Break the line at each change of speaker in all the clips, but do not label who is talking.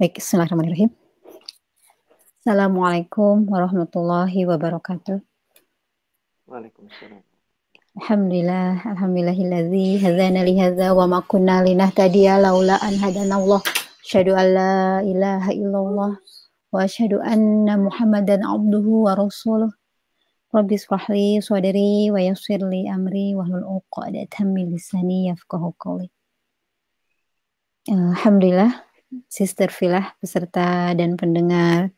Baik, Bismillahirrahmanirrahim. Assalamualaikum warahmatullahi wabarakatuh.
Waalaikumsalam.
Alhamdulillah, alhamdulillahilladzi hadzana li hadza wa ma kunna linahtadiya laula an hadanallah. Asyhadu an la ilaha illallah wa asyhadu anna Muhammadan abduhu wa rasuluh. Rabbi israh li sadri wa yassir li amri wa hlul 'uqdatam min lisani yafqahu qawli. Alhamdulillah, Sister Filah, peserta dan pendengar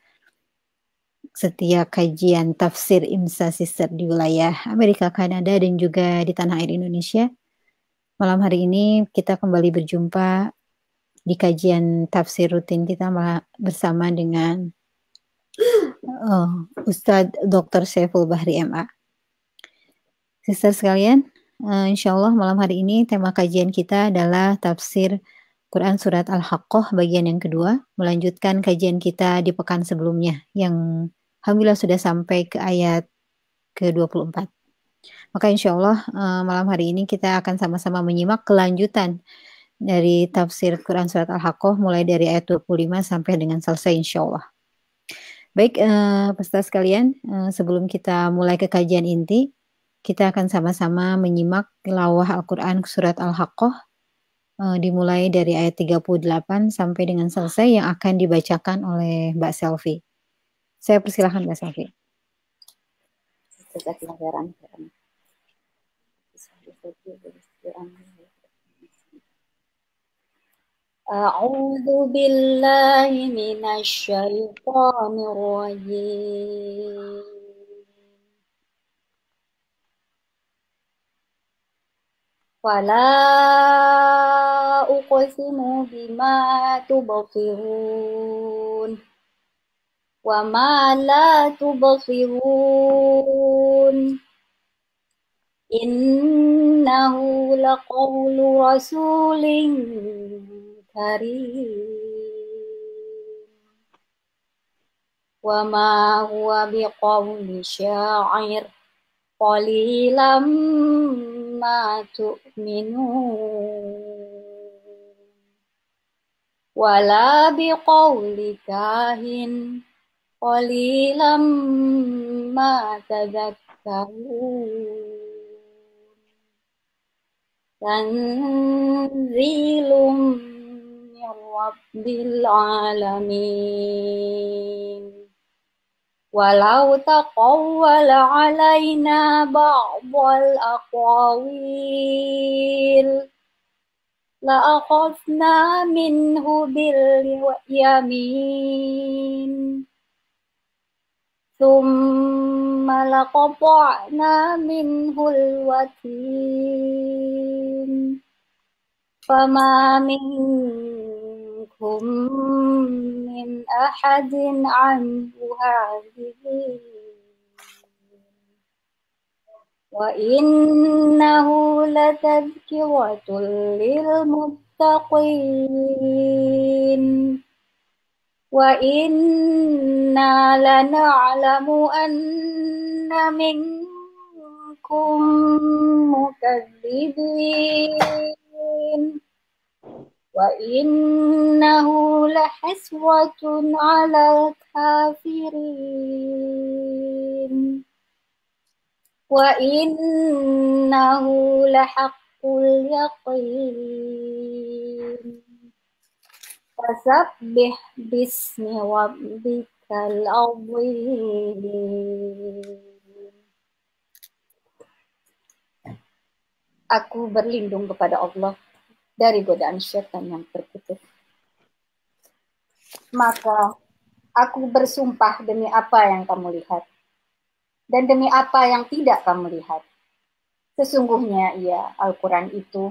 setia kajian tafsir IMSA Sister di wilayah Amerika, Kanada, dan juga di tanah air Indonesia. Malam hari ini kita kembali berjumpa di kajian tafsir rutin kita bersama dengan uh, Ustadz Dr. Syaiful Bahri MA. Sister sekalian, uh, insya Allah malam hari ini tema kajian kita adalah tafsir Quran Surat Al-Haqqah bagian yang kedua, melanjutkan kajian kita di pekan sebelumnya, yang Alhamdulillah sudah sampai ke ayat ke-24. Maka insya Allah uh, malam hari ini kita akan sama-sama menyimak kelanjutan dari tafsir Quran Surat Al-Haqqah mulai dari ayat 25 sampai dengan selesai insya Allah. Baik, uh, peserta sekalian, uh, sebelum kita mulai ke kajian inti, kita akan sama-sama menyimak tilawah Al-Quran Surat Al-Haqqah uh, dimulai dari ayat 38 sampai dengan selesai yang akan dibacakan oleh Mbak Selvi. Saya persilahkan Mbak Selvi.
أعوذ بالله من الشيطان الرجيم فلا أقسم بما تبصرون وما لا تبصرون إنه لقول رسول كريم وما هو بقول شاعر قليلا ما تؤمنون ولا بقول كاهن قليلا ما تذكرون تنزيل من رب العالمين ولو تقول علينا بعض الأقاويل لأخذنا منه باليمين. ثم لقطعنا منه الوتين. فما منكم من أحد عنه هذه. وإنه لتذكرة للمتقين. وإنا لنعلم أن منكم مكذبين. وإنه لحسرة على الكافرين وإنه لحق اليقين فسبح باسم ربك العظيم Aku berlindung kepada Allah dari godaan syaitan yang terkutuk. Maka aku bersumpah demi apa yang kamu lihat dan demi apa yang tidak kamu lihat. Sesungguhnya ia, Al-Quran itu,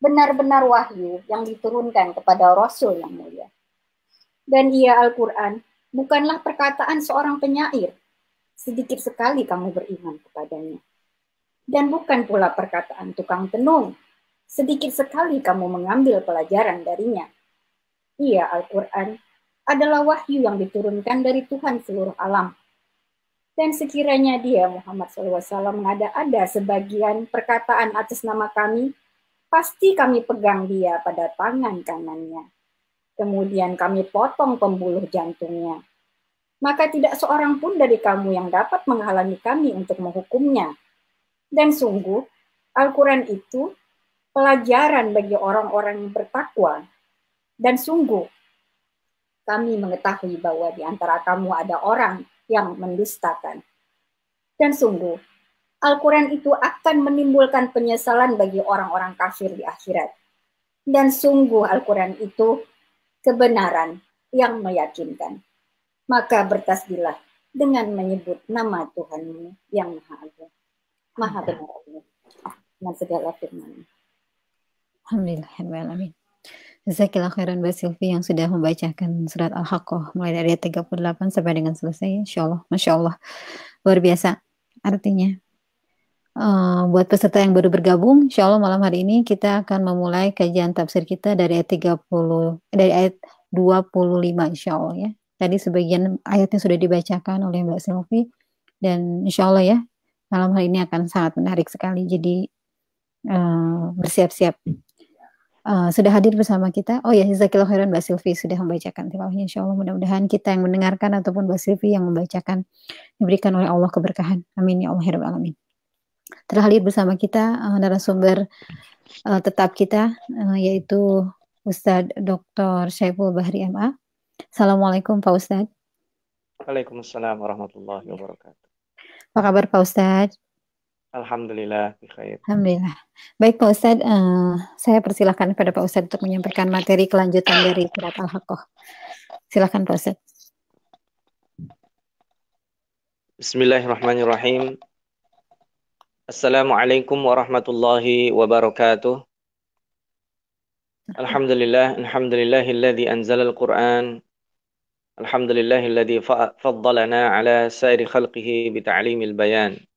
benar-benar wahyu yang diturunkan kepada Rasul yang mulia. Dan ia Al-Quran bukanlah perkataan seorang penyair. Sedikit sekali kamu beriman kepadanya. Dan bukan pula perkataan tukang tenung. Sedikit sekali kamu mengambil pelajaran darinya. Ia Al-Quran adalah wahyu yang diturunkan dari Tuhan seluruh alam dan sekiranya dia Muhammad SAW mengada-ada sebagian perkataan atas nama kami, pasti kami pegang dia pada tangan kanannya. kemudian kami potong pembuluh jantungnya. Maka tidak seorang pun dari kamu yang dapat menghalangi kami untuk menghukumnya. Dan sungguh, Al-Quran itu pelajaran bagi orang-orang yang bertakwa. Dan sungguh, kami mengetahui bahwa di antara kamu ada orang yang mendustakan. Dan sungguh, Al-Quran itu akan menimbulkan penyesalan bagi orang-orang kafir di akhirat. Dan sungguh Al-Quran itu kebenaran yang meyakinkan. Maka bertasbihlah dengan menyebut nama Tuhanmu yang Maha Agung. Maha benar Allah. Dengan segala firman.
Alhamdulillah. Jazakallah khairan Mbak Silvi yang sudah membacakan surat Al-Haqqah mulai dari ayat 38 sampai dengan selesai. Insya Allah. Masya Allah. Luar biasa. Artinya, uh, buat peserta yang baru bergabung, insya Allah malam hari ini kita akan memulai kajian tafsir kita dari ayat 30, dari ayat 25 insya Allah ya. Tadi sebagian ayatnya sudah dibacakan oleh Mbak Silvi dan insya Allah ya malam hari ini akan sangat menarik sekali. Jadi uh, bersiap-siap Uh, sudah hadir bersama kita. Oh ya, Jazakillah khairan Mbak Silvi sudah membacakan tilawahnya. Insya Allah mudah-mudahan kita yang mendengarkan ataupun Mbak Silvi yang membacakan diberikan oleh Allah keberkahan. Amin ya Allah ya alamin. Terhadir bersama kita uh, narasumber uh, tetap kita uh, yaitu Ustadz Dr. Syaiful Bahri MA. Assalamualaikum Pak Ustadz.
Waalaikumsalam warahmatullahi wabarakatuh.
Apa kabar Pak Ustadz?
Alhamdulillah, bikhair.
Alhamdulillah. Baik Pak Ustadz, uh, saya persilahkan kepada Pak Ustadz untuk menyampaikan materi kelanjutan dari surat Al-Haqqah. Silakan Pak Ustadz.
Bismillahirrahmanirrahim. Assalamualaikum warahmatullahi wabarakatuh. Alhamdulillah, alhamdulillahilladzi anzala al-Qur'an. Alhamdulillahilladzi faddalana ala sairi khalqihi bita'limil bayan.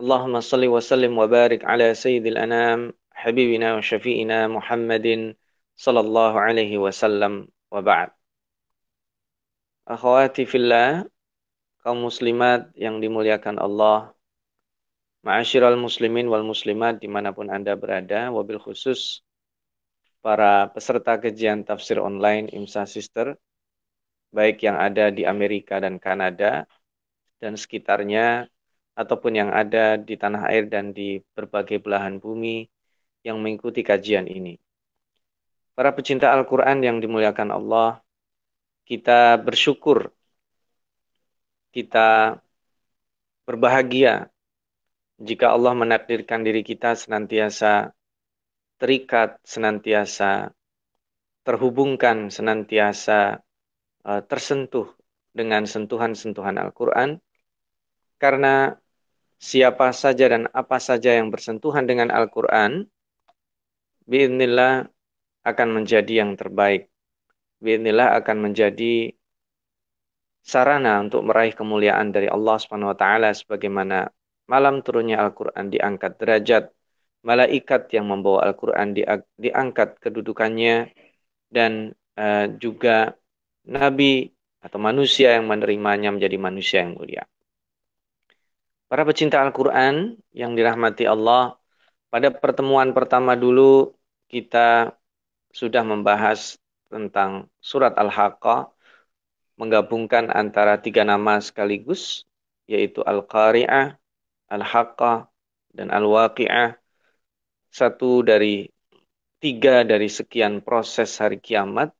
اللهم صل وسلم وبارك على سيد الأنام حبيبنا وشفيئنا محمد صلى الله عليه وسلم وبعد Akhwati fillah, kaum muslimat yang dimuliakan Allah, ma'asyiral muslimin wal muslimat dimanapun Anda berada, wabil khusus para peserta kajian tafsir online IMSA Sister, baik yang ada di Amerika dan Kanada dan sekitarnya, ataupun yang ada di tanah air dan di berbagai belahan bumi yang mengikuti kajian ini. Para pecinta Al-Quran yang dimuliakan Allah, kita bersyukur, kita berbahagia jika Allah menakdirkan diri kita senantiasa terikat, senantiasa terhubungkan, senantiasa uh, tersentuh dengan sentuhan-sentuhan Al-Quran, karena siapa saja dan apa saja yang bersentuhan dengan Al-Quran, biidnillah akan menjadi yang terbaik. Biidnillah akan menjadi sarana untuk meraih kemuliaan dari Allah Subhanahu wa taala sebagaimana malam turunnya Al-Qur'an diangkat derajat malaikat yang membawa Al-Qur'an diangkat kedudukannya dan uh, juga nabi atau manusia yang menerimanya menjadi manusia yang mulia. Para pecinta Al-Quran yang dirahmati Allah, pada pertemuan pertama dulu kita sudah membahas tentang surat Al-Haqqah, menggabungkan antara tiga nama sekaligus, yaitu Al-Qari'ah, Al-Haqqah, dan Al-Waqi'ah. Satu dari tiga dari sekian proses hari kiamat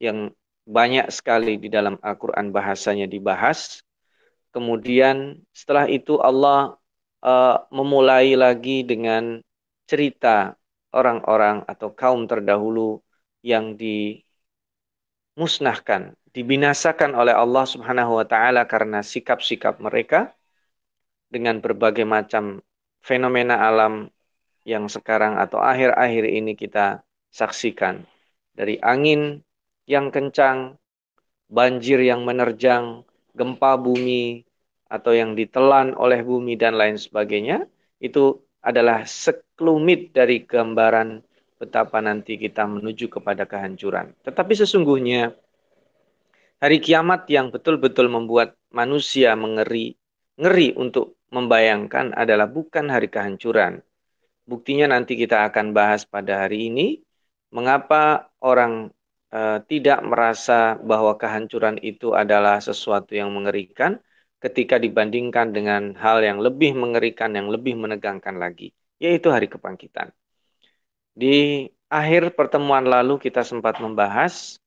yang banyak sekali di dalam Al-Quran bahasanya dibahas Kemudian setelah itu Allah uh, memulai lagi dengan cerita orang-orang atau kaum terdahulu yang dimusnahkan, dibinasakan oleh Allah Subhanahu wa taala karena sikap-sikap mereka dengan berbagai macam fenomena alam yang sekarang atau akhir-akhir ini kita saksikan. Dari angin yang kencang, banjir yang menerjang, gempa bumi, atau yang ditelan oleh bumi dan lain sebagainya, itu adalah sekelumit dari gambaran betapa nanti kita menuju kepada kehancuran. Tetapi sesungguhnya hari kiamat yang betul-betul membuat manusia mengeri, ngeri untuk membayangkan adalah bukan hari kehancuran. Buktinya nanti kita akan bahas pada hari ini mengapa orang uh, tidak merasa bahwa kehancuran itu adalah sesuatu yang mengerikan ketika dibandingkan dengan hal yang lebih mengerikan, yang lebih menegangkan lagi, yaitu hari kebangkitan. Di akhir pertemuan lalu kita sempat membahas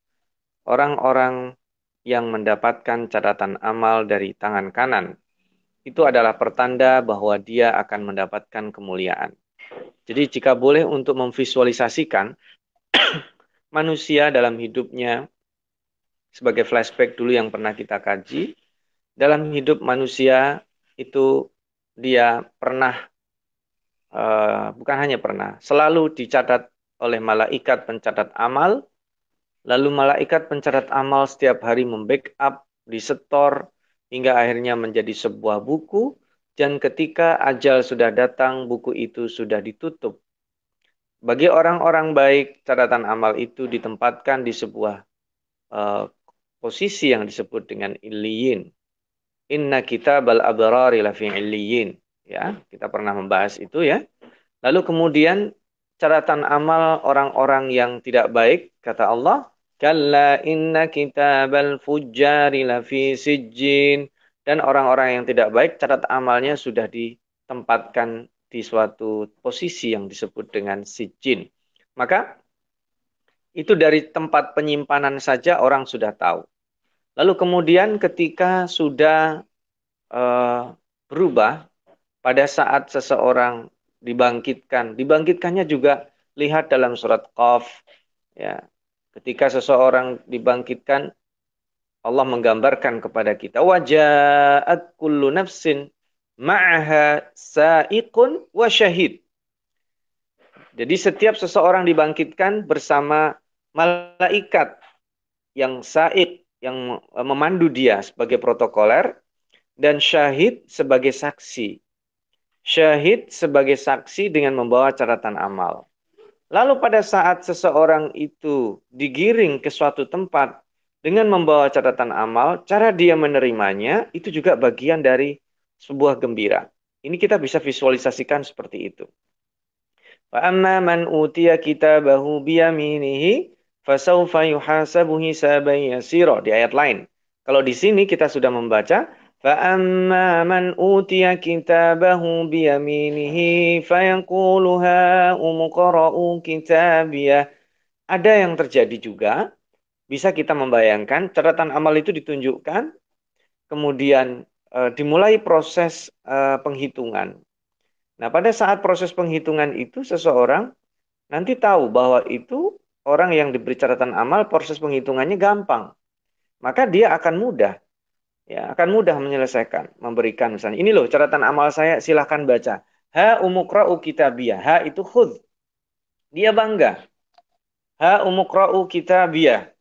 orang-orang yang mendapatkan catatan amal dari tangan kanan. Itu adalah pertanda bahwa dia akan mendapatkan kemuliaan. Jadi jika boleh untuk memvisualisasikan manusia dalam hidupnya. Sebagai flashback dulu yang pernah kita kaji, dalam hidup manusia itu dia pernah uh, bukan hanya pernah selalu dicatat oleh malaikat pencatat amal. Lalu malaikat pencatat amal setiap hari membackup disetor hingga akhirnya menjadi sebuah buku. Dan ketika ajal sudah datang buku itu sudah ditutup bagi orang-orang baik catatan amal itu ditempatkan di sebuah uh, posisi yang disebut dengan iliyin Inna kitabal abrari lafi illiyin. Ya, kita pernah membahas itu ya. Lalu kemudian catatan amal orang-orang yang tidak baik kata Allah, kalla inna kitabal fujjari lafi sijjin dan orang-orang yang tidak baik catat amalnya sudah ditempatkan di suatu posisi yang disebut dengan sijjin. Maka itu dari tempat penyimpanan saja orang sudah tahu. Lalu kemudian ketika sudah uh, berubah pada saat seseorang dibangkitkan, dibangkitkannya juga lihat dalam surat Qaf ya. Ketika seseorang dibangkitkan Allah menggambarkan kepada kita waja'at kullu nafsin ma'aha sa'iqun wa syahid. Jadi setiap seseorang dibangkitkan bersama malaikat yang saik yang memandu dia sebagai protokoler dan syahid sebagai saksi. Syahid sebagai saksi dengan membawa catatan amal. Lalu pada saat seseorang itu digiring ke suatu tempat dengan membawa catatan amal, cara dia menerimanya itu juga bagian dari sebuah gembira. Ini kita bisa visualisasikan seperti itu. Fa'amma man utiya kitabahu biyaminihi fasawfa yuhasabu hisaban yasira di ayat lain. Kalau di sini kita sudah membaca فأما من أوتي كتابه بيمينه فيقول هاؤم اقرءوا كتابيه ada yang terjadi juga bisa kita membayangkan catatan amal itu ditunjukkan kemudian e, dimulai proses e, penghitungan. Nah pada saat proses penghitungan itu seseorang nanti tahu bahwa itu orang yang diberi catatan amal proses penghitungannya gampang. Maka dia akan mudah ya akan mudah menyelesaikan memberikan misalnya ini loh catatan amal saya silahkan baca. Ha umukra'u kitabiyah ha itu khud dia bangga. Ha umukra'u kitabiyah.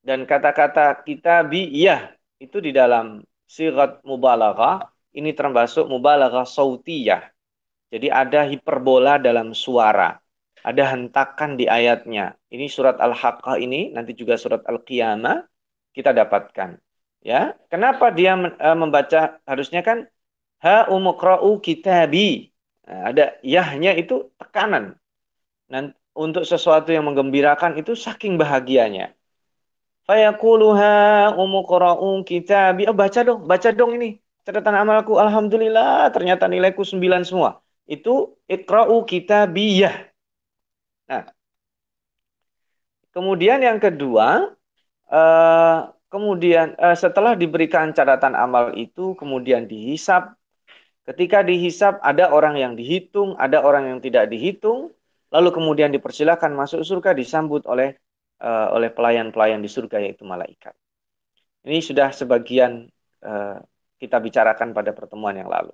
Dan kata-kata kitabiyah itu di dalam sirat mubalaghah ini termasuk mubalaghah sautiyah jadi ada hiperbola dalam suara ada hentakan di ayatnya ini surat al-haqqah ini nanti juga surat al-qiyamah kita dapatkan Ya, kenapa dia uh, membaca harusnya kan ha umukra'u kitabi. Nah, ada yahnya itu tekanan. Dan untuk sesuatu yang menggembirakan itu saking bahagianya. Fayaqulu ha umukra'u kitabi. Oh, baca dong, baca dong ini. Catatan amalku alhamdulillah ternyata nilaiku 9 semua. Itu ikra'u kitabiyah. Nah, kemudian yang kedua, uh, Kemudian uh, setelah diberikan catatan amal itu kemudian dihisap. Ketika dihisap ada orang yang dihitung, ada orang yang tidak dihitung, lalu kemudian dipersilakan masuk surga disambut oleh uh, oleh pelayan-pelayan di surga yaitu malaikat. Ini sudah sebagian uh, kita bicarakan pada pertemuan yang lalu.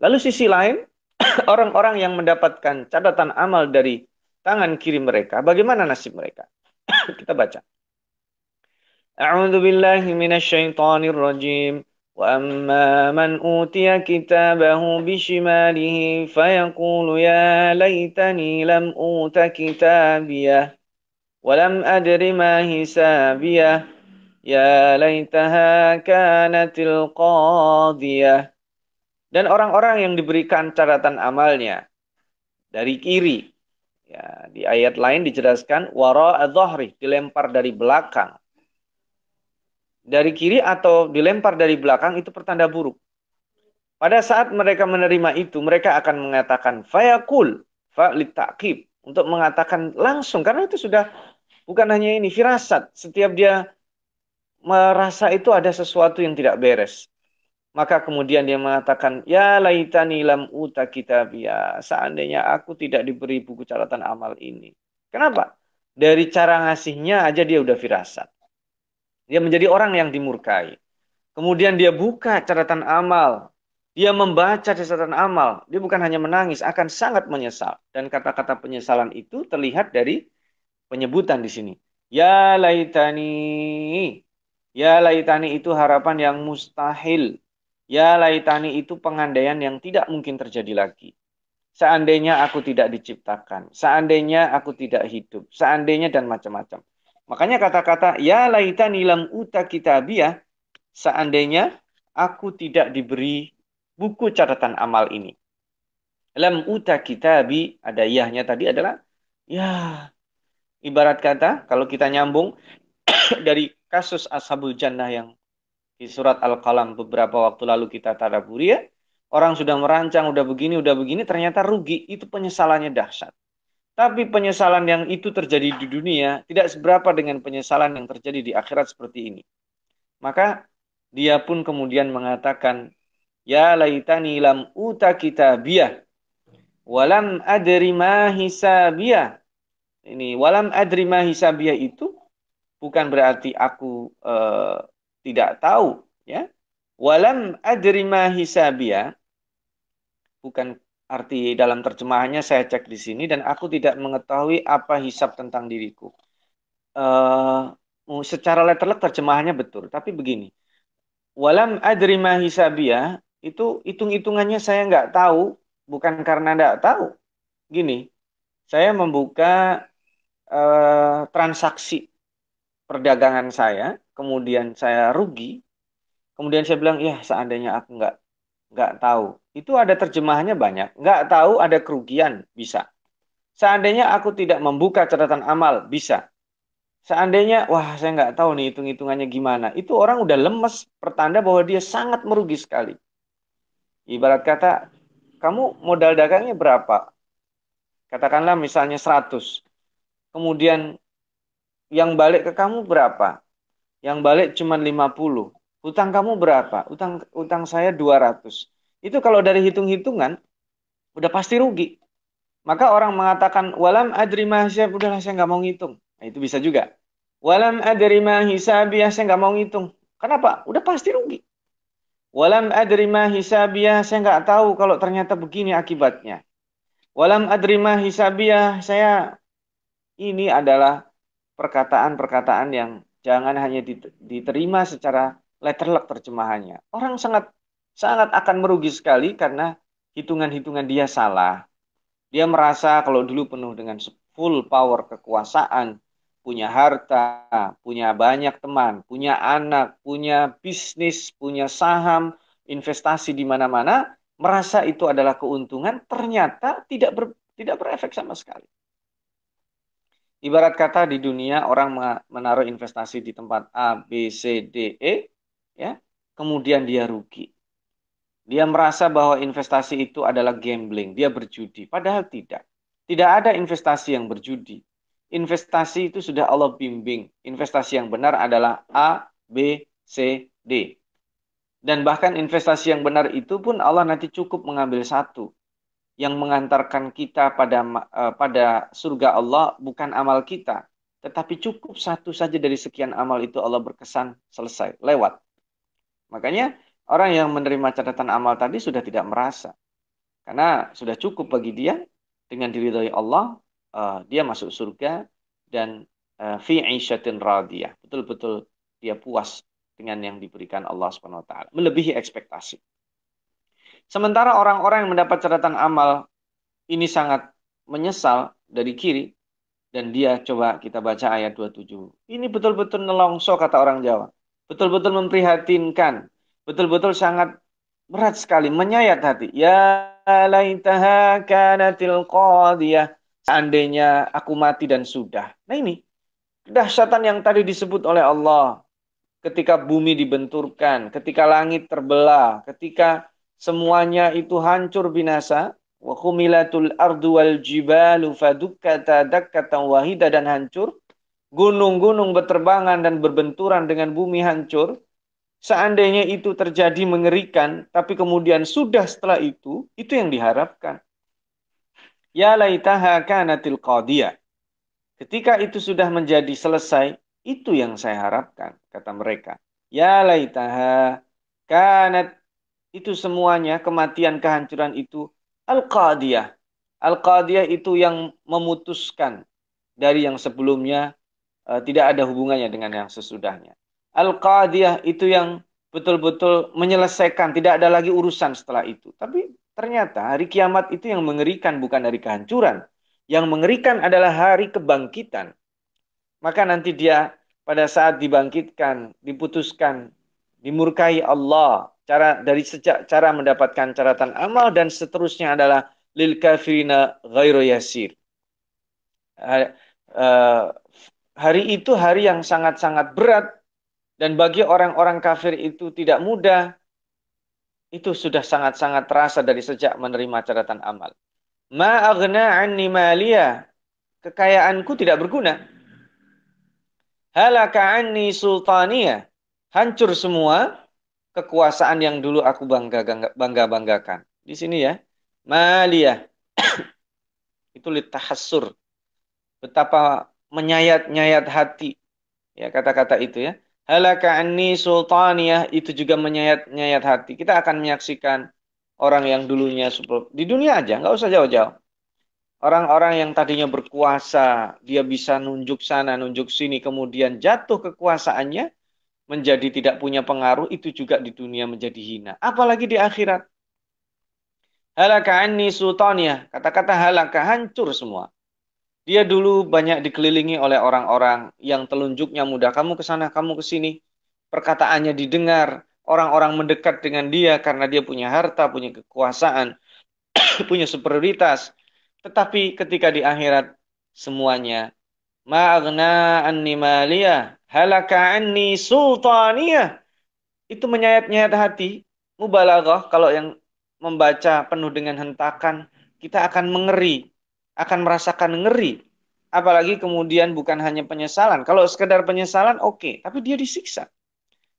Lalu sisi lain, orang-orang yang mendapatkan catatan amal dari tangan kiri mereka, bagaimana nasib mereka? kita baca. أعوذ بالله من الشيطان الرجيم وأما من أوتي كتابه بشماله فيقول يا ليتني لم أوت كتابيه ولم أدر ما حسابيه يا ليتها كانت القاضية dan orang-orang yang diberikan catatan amalnya dari kiri Ya, di ayat lain dijelaskan wara dhahri, dilempar dari belakang. Dari kiri atau dilempar dari belakang itu pertanda buruk. Pada saat mereka menerima itu, mereka akan mengatakan fayakul, fa litakib untuk mengatakan langsung karena itu sudah bukan hanya ini firasat. Setiap dia merasa itu ada sesuatu yang tidak beres. Maka kemudian dia mengatakan, Ya laitani lam uta kitabia. Seandainya aku tidak diberi buku catatan amal ini. Kenapa? Dari cara ngasihnya aja dia udah firasat. Dia menjadi orang yang dimurkai. Kemudian dia buka catatan amal. Dia membaca catatan amal. Dia bukan hanya menangis, akan sangat menyesal. Dan kata-kata penyesalan itu terlihat dari penyebutan di sini. Ya laitani. Ya laitani itu harapan yang mustahil. Ya laitani itu pengandaian yang tidak mungkin terjadi lagi. Seandainya aku tidak diciptakan. Seandainya aku tidak hidup. Seandainya dan macam-macam. Makanya kata-kata ya laitani lam uta kitabiyah seandainya aku tidak diberi buku catatan amal ini. Lam uta kitabi ada yahnya tadi adalah ya ibarat kata kalau kita nyambung dari kasus ashabul jannah yang di surat Al-Qalam beberapa waktu lalu kita tadaburi ya. Orang sudah merancang, udah begini, udah begini, ternyata rugi. Itu penyesalannya dahsyat. Tapi penyesalan yang itu terjadi di dunia tidak seberapa dengan penyesalan yang terjadi di akhirat seperti ini. Maka dia pun kemudian mengatakan, Ya laitani lam uta kitabiyah. Walam adri ma hisabiyah. Ini walam adri ma hisabiyah itu bukan berarti aku uh, tidak tahu. ya Walam adri ma hisabiyah bukan arti dalam terjemahannya saya cek di sini dan aku tidak mengetahui apa hisap tentang diriku. Uh, secara letterlek terjemahannya betul, tapi begini. Walam adri hisabiyah itu hitung-hitungannya saya nggak tahu, bukan karena nggak tahu. Gini, saya membuka uh, transaksi perdagangan saya, kemudian saya rugi, kemudian saya bilang, ya seandainya aku nggak nggak tahu, itu ada terjemahannya banyak. Nggak tahu ada kerugian, bisa. Seandainya aku tidak membuka catatan amal, bisa. Seandainya, wah saya nggak tahu nih hitung-hitungannya gimana. Itu orang udah lemes, pertanda bahwa dia sangat merugi sekali. Ibarat kata, kamu modal dagangnya berapa? Katakanlah misalnya 100. Kemudian yang balik ke kamu berapa? Yang balik cuma 50. Utang kamu berapa? Utang utang saya 200 itu kalau dari hitung-hitungan udah pasti rugi. Maka orang mengatakan walam adri hisab udahlah saya nggak mau ngitung. Nah, itu bisa juga. Walam adri hisabiyah saya nggak mau ngitung. Kenapa? Udah pasti rugi. Walam adri hisabiyah saya nggak tahu kalau ternyata begini akibatnya. Walam adri hisabiyah saya ini adalah perkataan-perkataan yang jangan hanya diterima secara letterlek terjemahannya. Orang sangat sangat akan merugi sekali karena hitungan-hitungan dia salah. Dia merasa kalau dulu penuh dengan full power kekuasaan, punya harta, punya banyak teman, punya anak, punya bisnis, punya saham, investasi di mana-mana, merasa itu adalah keuntungan, ternyata tidak ber, tidak berefek sama sekali. Ibarat kata di dunia orang menaruh investasi di tempat A, B, C, D, E, ya, kemudian dia rugi. Dia merasa bahwa investasi itu adalah gambling, dia berjudi. Padahal tidak. Tidak ada investasi yang berjudi. Investasi itu sudah Allah bimbing. Investasi yang benar adalah A, B, C, D. Dan bahkan investasi yang benar itu pun Allah nanti cukup mengambil satu yang mengantarkan kita pada uh, pada surga Allah bukan amal kita, tetapi cukup satu saja dari sekian amal itu Allah berkesan selesai lewat. Makanya Orang yang menerima catatan amal tadi sudah tidak merasa. Karena sudah cukup bagi dia dengan diridhoi Allah, uh, dia masuk surga dan uh, fi radiyah. Betul-betul dia puas dengan yang diberikan Allah Subhanahu wa taala, melebihi ekspektasi. Sementara orang-orang yang mendapat catatan amal ini sangat menyesal dari kiri dan dia coba kita baca ayat 27. Ini betul-betul nelongso kata orang Jawa. Betul-betul memprihatinkan betul-betul sangat berat sekali, menyayat hati. Ya laitaha kanatil qadiyah. seandainya aku mati dan sudah. Nah ini, dahsyatan yang tadi disebut oleh Allah. Ketika bumi dibenturkan, ketika langit terbelah, ketika semuanya itu hancur binasa, wa khumilatul ardu wal jibalu fadukkata dakkatan wahida dan hancur, gunung-gunung berterbangan dan berbenturan dengan bumi hancur, seandainya itu terjadi mengerikan, tapi kemudian sudah setelah itu, itu yang diharapkan. Ya laitaha kanatil qadiyah. Ketika itu sudah menjadi selesai, itu yang saya harapkan, kata mereka. Ya laitaha kanat itu semuanya kematian kehancuran itu al-qadiyah. Al-qadiyah itu yang memutuskan dari yang sebelumnya uh, tidak ada hubungannya dengan yang sesudahnya. Al-qadiyah itu yang betul-betul menyelesaikan, tidak ada lagi urusan setelah itu. Tapi Ternyata hari kiamat itu yang mengerikan bukan hari kehancuran. Yang mengerikan adalah hari kebangkitan. Maka nanti dia pada saat dibangkitkan, diputuskan, dimurkai Allah. Cara dari sejak cara mendapatkan catatan amal dan seterusnya adalah lil kafirina ghairu yasir. Hari itu hari yang sangat-sangat berat dan bagi orang-orang kafir itu tidak mudah itu sudah sangat-sangat terasa dari sejak menerima catatan amal. Ma aghna anni maliyah. Kekayaanku tidak berguna. Halaka anni sultaniyah. Hancur semua kekuasaan yang dulu aku bangga bangga banggakan. Di sini ya. Maliyah. itu litahassur. Betapa menyayat-nyayat hati. Ya kata-kata itu ya halaka anni sultaniyah itu juga menyayat-nyayat hati. Kita akan menyaksikan orang yang dulunya di dunia aja, nggak usah jauh-jauh. Orang-orang yang tadinya berkuasa, dia bisa nunjuk sana, nunjuk sini, kemudian jatuh kekuasaannya, menjadi tidak punya pengaruh, itu juga di dunia menjadi hina. Apalagi di akhirat. Halaka anni sultaniyah. Kata-kata halaka, hancur semua. Dia dulu banyak dikelilingi oleh orang-orang yang telunjuknya mudah. Kamu ke sana, kamu ke sini. Perkataannya didengar. Orang-orang mendekat dengan dia karena dia punya harta, punya kekuasaan, punya superioritas. Tetapi ketika di akhirat semuanya ma'agna anni maliyah halaka anni sultaniyah itu menyayat-nyayat hati mubalaghah kalau yang membaca penuh dengan hentakan kita akan mengeri akan merasakan ngeri. Apalagi kemudian bukan hanya penyesalan. Kalau sekedar penyesalan oke, okay. tapi dia disiksa.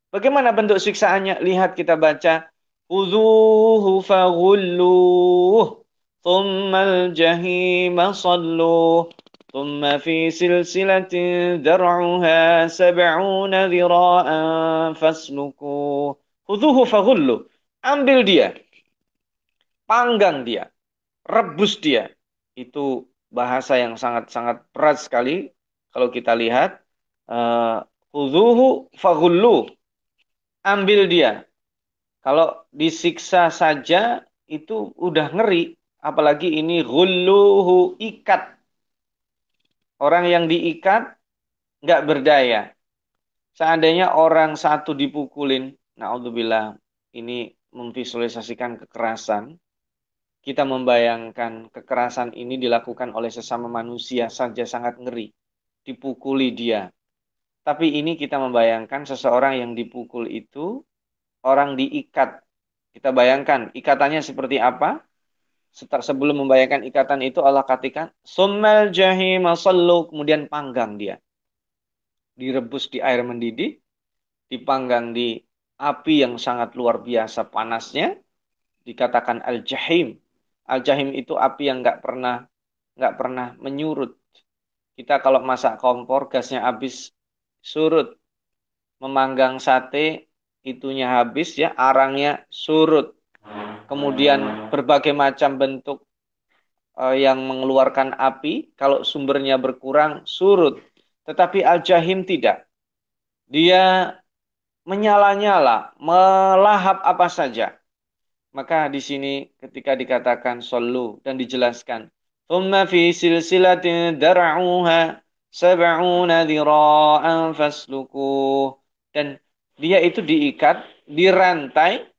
Bagaimana bentuk siksaannya? Lihat kita baca. Uzuhu faghulluh. Thumma al-jahima salluh. Thumma fi silsilatin dar'uha sab'una dhira'an faslukuh. Uzuhu faghulluh. Ambil dia. Panggang dia. Rebus dia itu bahasa yang sangat-sangat berat sekali kalau kita lihat Huzuhu uh, ambil dia kalau disiksa saja itu udah ngeri apalagi ini ghulluhu ikat orang yang diikat nggak berdaya seandainya orang satu dipukulin naudzubillah ini memvisualisasikan kekerasan kita membayangkan kekerasan ini dilakukan oleh sesama manusia saja sangat ngeri. Dipukuli dia. Tapi ini kita membayangkan seseorang yang dipukul itu orang diikat. Kita bayangkan ikatannya seperti apa? Sebelum membayangkan ikatan itu Allah katakan, Summal jahim sallu, kemudian panggang dia. Direbus di air mendidih, dipanggang di api yang sangat luar biasa panasnya, dikatakan al-jahim, Al-jahim itu api yang nggak pernah nggak pernah menyurut. Kita kalau masak kompor gasnya habis surut. Memanggang sate itunya habis ya, arangnya surut. Kemudian berbagai macam bentuk uh, yang mengeluarkan api, kalau sumbernya berkurang surut. Tetapi al-jahim tidak. Dia menyala-nyala, melahap apa saja. Maka di sini ketika dikatakan solu dan dijelaskan, "Thumma fi silsilatin dar'uha sab'una dhira'an fasluku." Dan dia itu diikat di rantai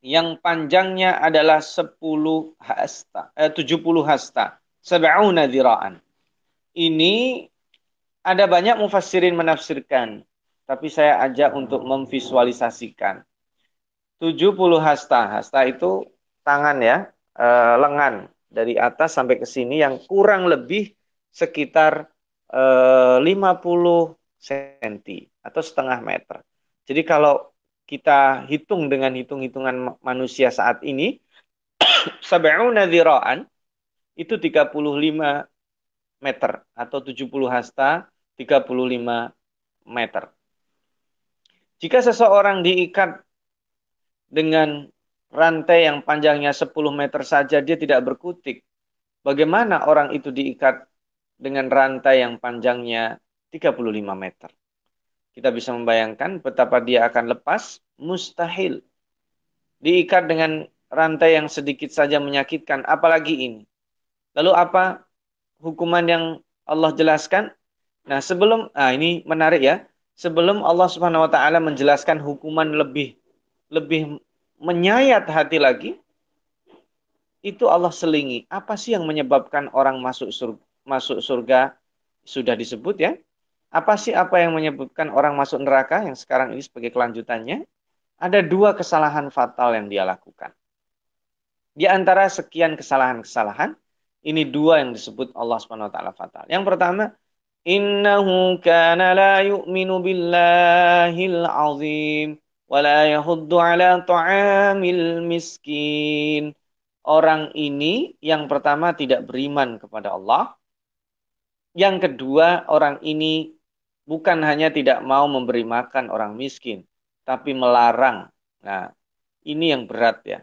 yang panjangnya adalah 10 hasta, eh, 70 hasta. sab'una dhira'an. Ini ada banyak mufassirin menafsirkan, tapi saya ajak untuk memvisualisasikan. 70 hasta. Hasta itu tangan ya, e, lengan dari atas sampai ke sini yang kurang lebih sekitar e, 50 cm atau setengah meter. Jadi kalau kita hitung dengan hitung-hitungan manusia saat ini, sab'una dhira'an itu 35 meter atau 70 hasta 35 meter. Jika seseorang diikat dengan rantai yang panjangnya 10 meter saja dia tidak berkutik. Bagaimana orang itu diikat dengan rantai yang panjangnya 35 meter? Kita bisa membayangkan betapa dia akan lepas, mustahil. Diikat dengan rantai yang sedikit saja menyakitkan, apalagi ini. Lalu apa hukuman yang Allah jelaskan? Nah, sebelum ah ini menarik ya. Sebelum Allah Subhanahu wa taala menjelaskan hukuman lebih lebih menyayat hati lagi, itu Allah selingi. Apa sih yang menyebabkan orang masuk surga, masuk surga sudah disebut ya? Apa sih apa yang menyebabkan orang masuk neraka yang sekarang ini sebagai kelanjutannya? Ada dua kesalahan fatal yang dia lakukan. Di antara sekian kesalahan-kesalahan, ini dua yang disebut Allah Subhanahu wa taala fatal. Yang pertama, innahu kana la yu'minu billahil azim wa la yahuddu ala ta'amil miskin. Orang ini yang pertama tidak beriman kepada Allah. Yang kedua, orang ini bukan hanya tidak mau memberi makan orang miskin, tapi melarang. Nah, ini yang berat ya.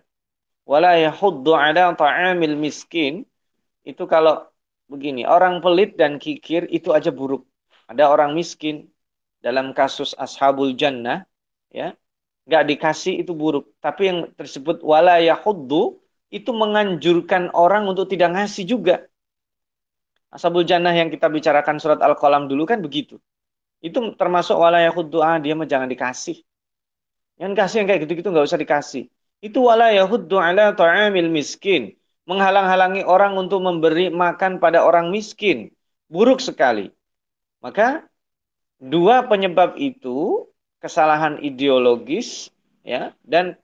Wala yahuddu ala ta'amil miskin itu kalau begini, orang pelit dan kikir itu aja buruk. Ada orang miskin dalam kasus ashabul jannah, ya, nggak dikasih itu buruk. Tapi yang tersebut wala yahuddu itu menganjurkan orang untuk tidak ngasih juga. Ashabul jannah yang kita bicarakan surat Al-Qalam dulu kan begitu. Itu termasuk wala yahuddu ah dia mah jangan dikasih. Yang kasih yang kayak gitu-gitu nggak usah dikasih. Itu wala yahuddu ala ta'amil miskin menghalang-halangi orang untuk memberi makan pada orang miskin. Buruk sekali. Maka dua penyebab itu kesalahan ideologis ya dan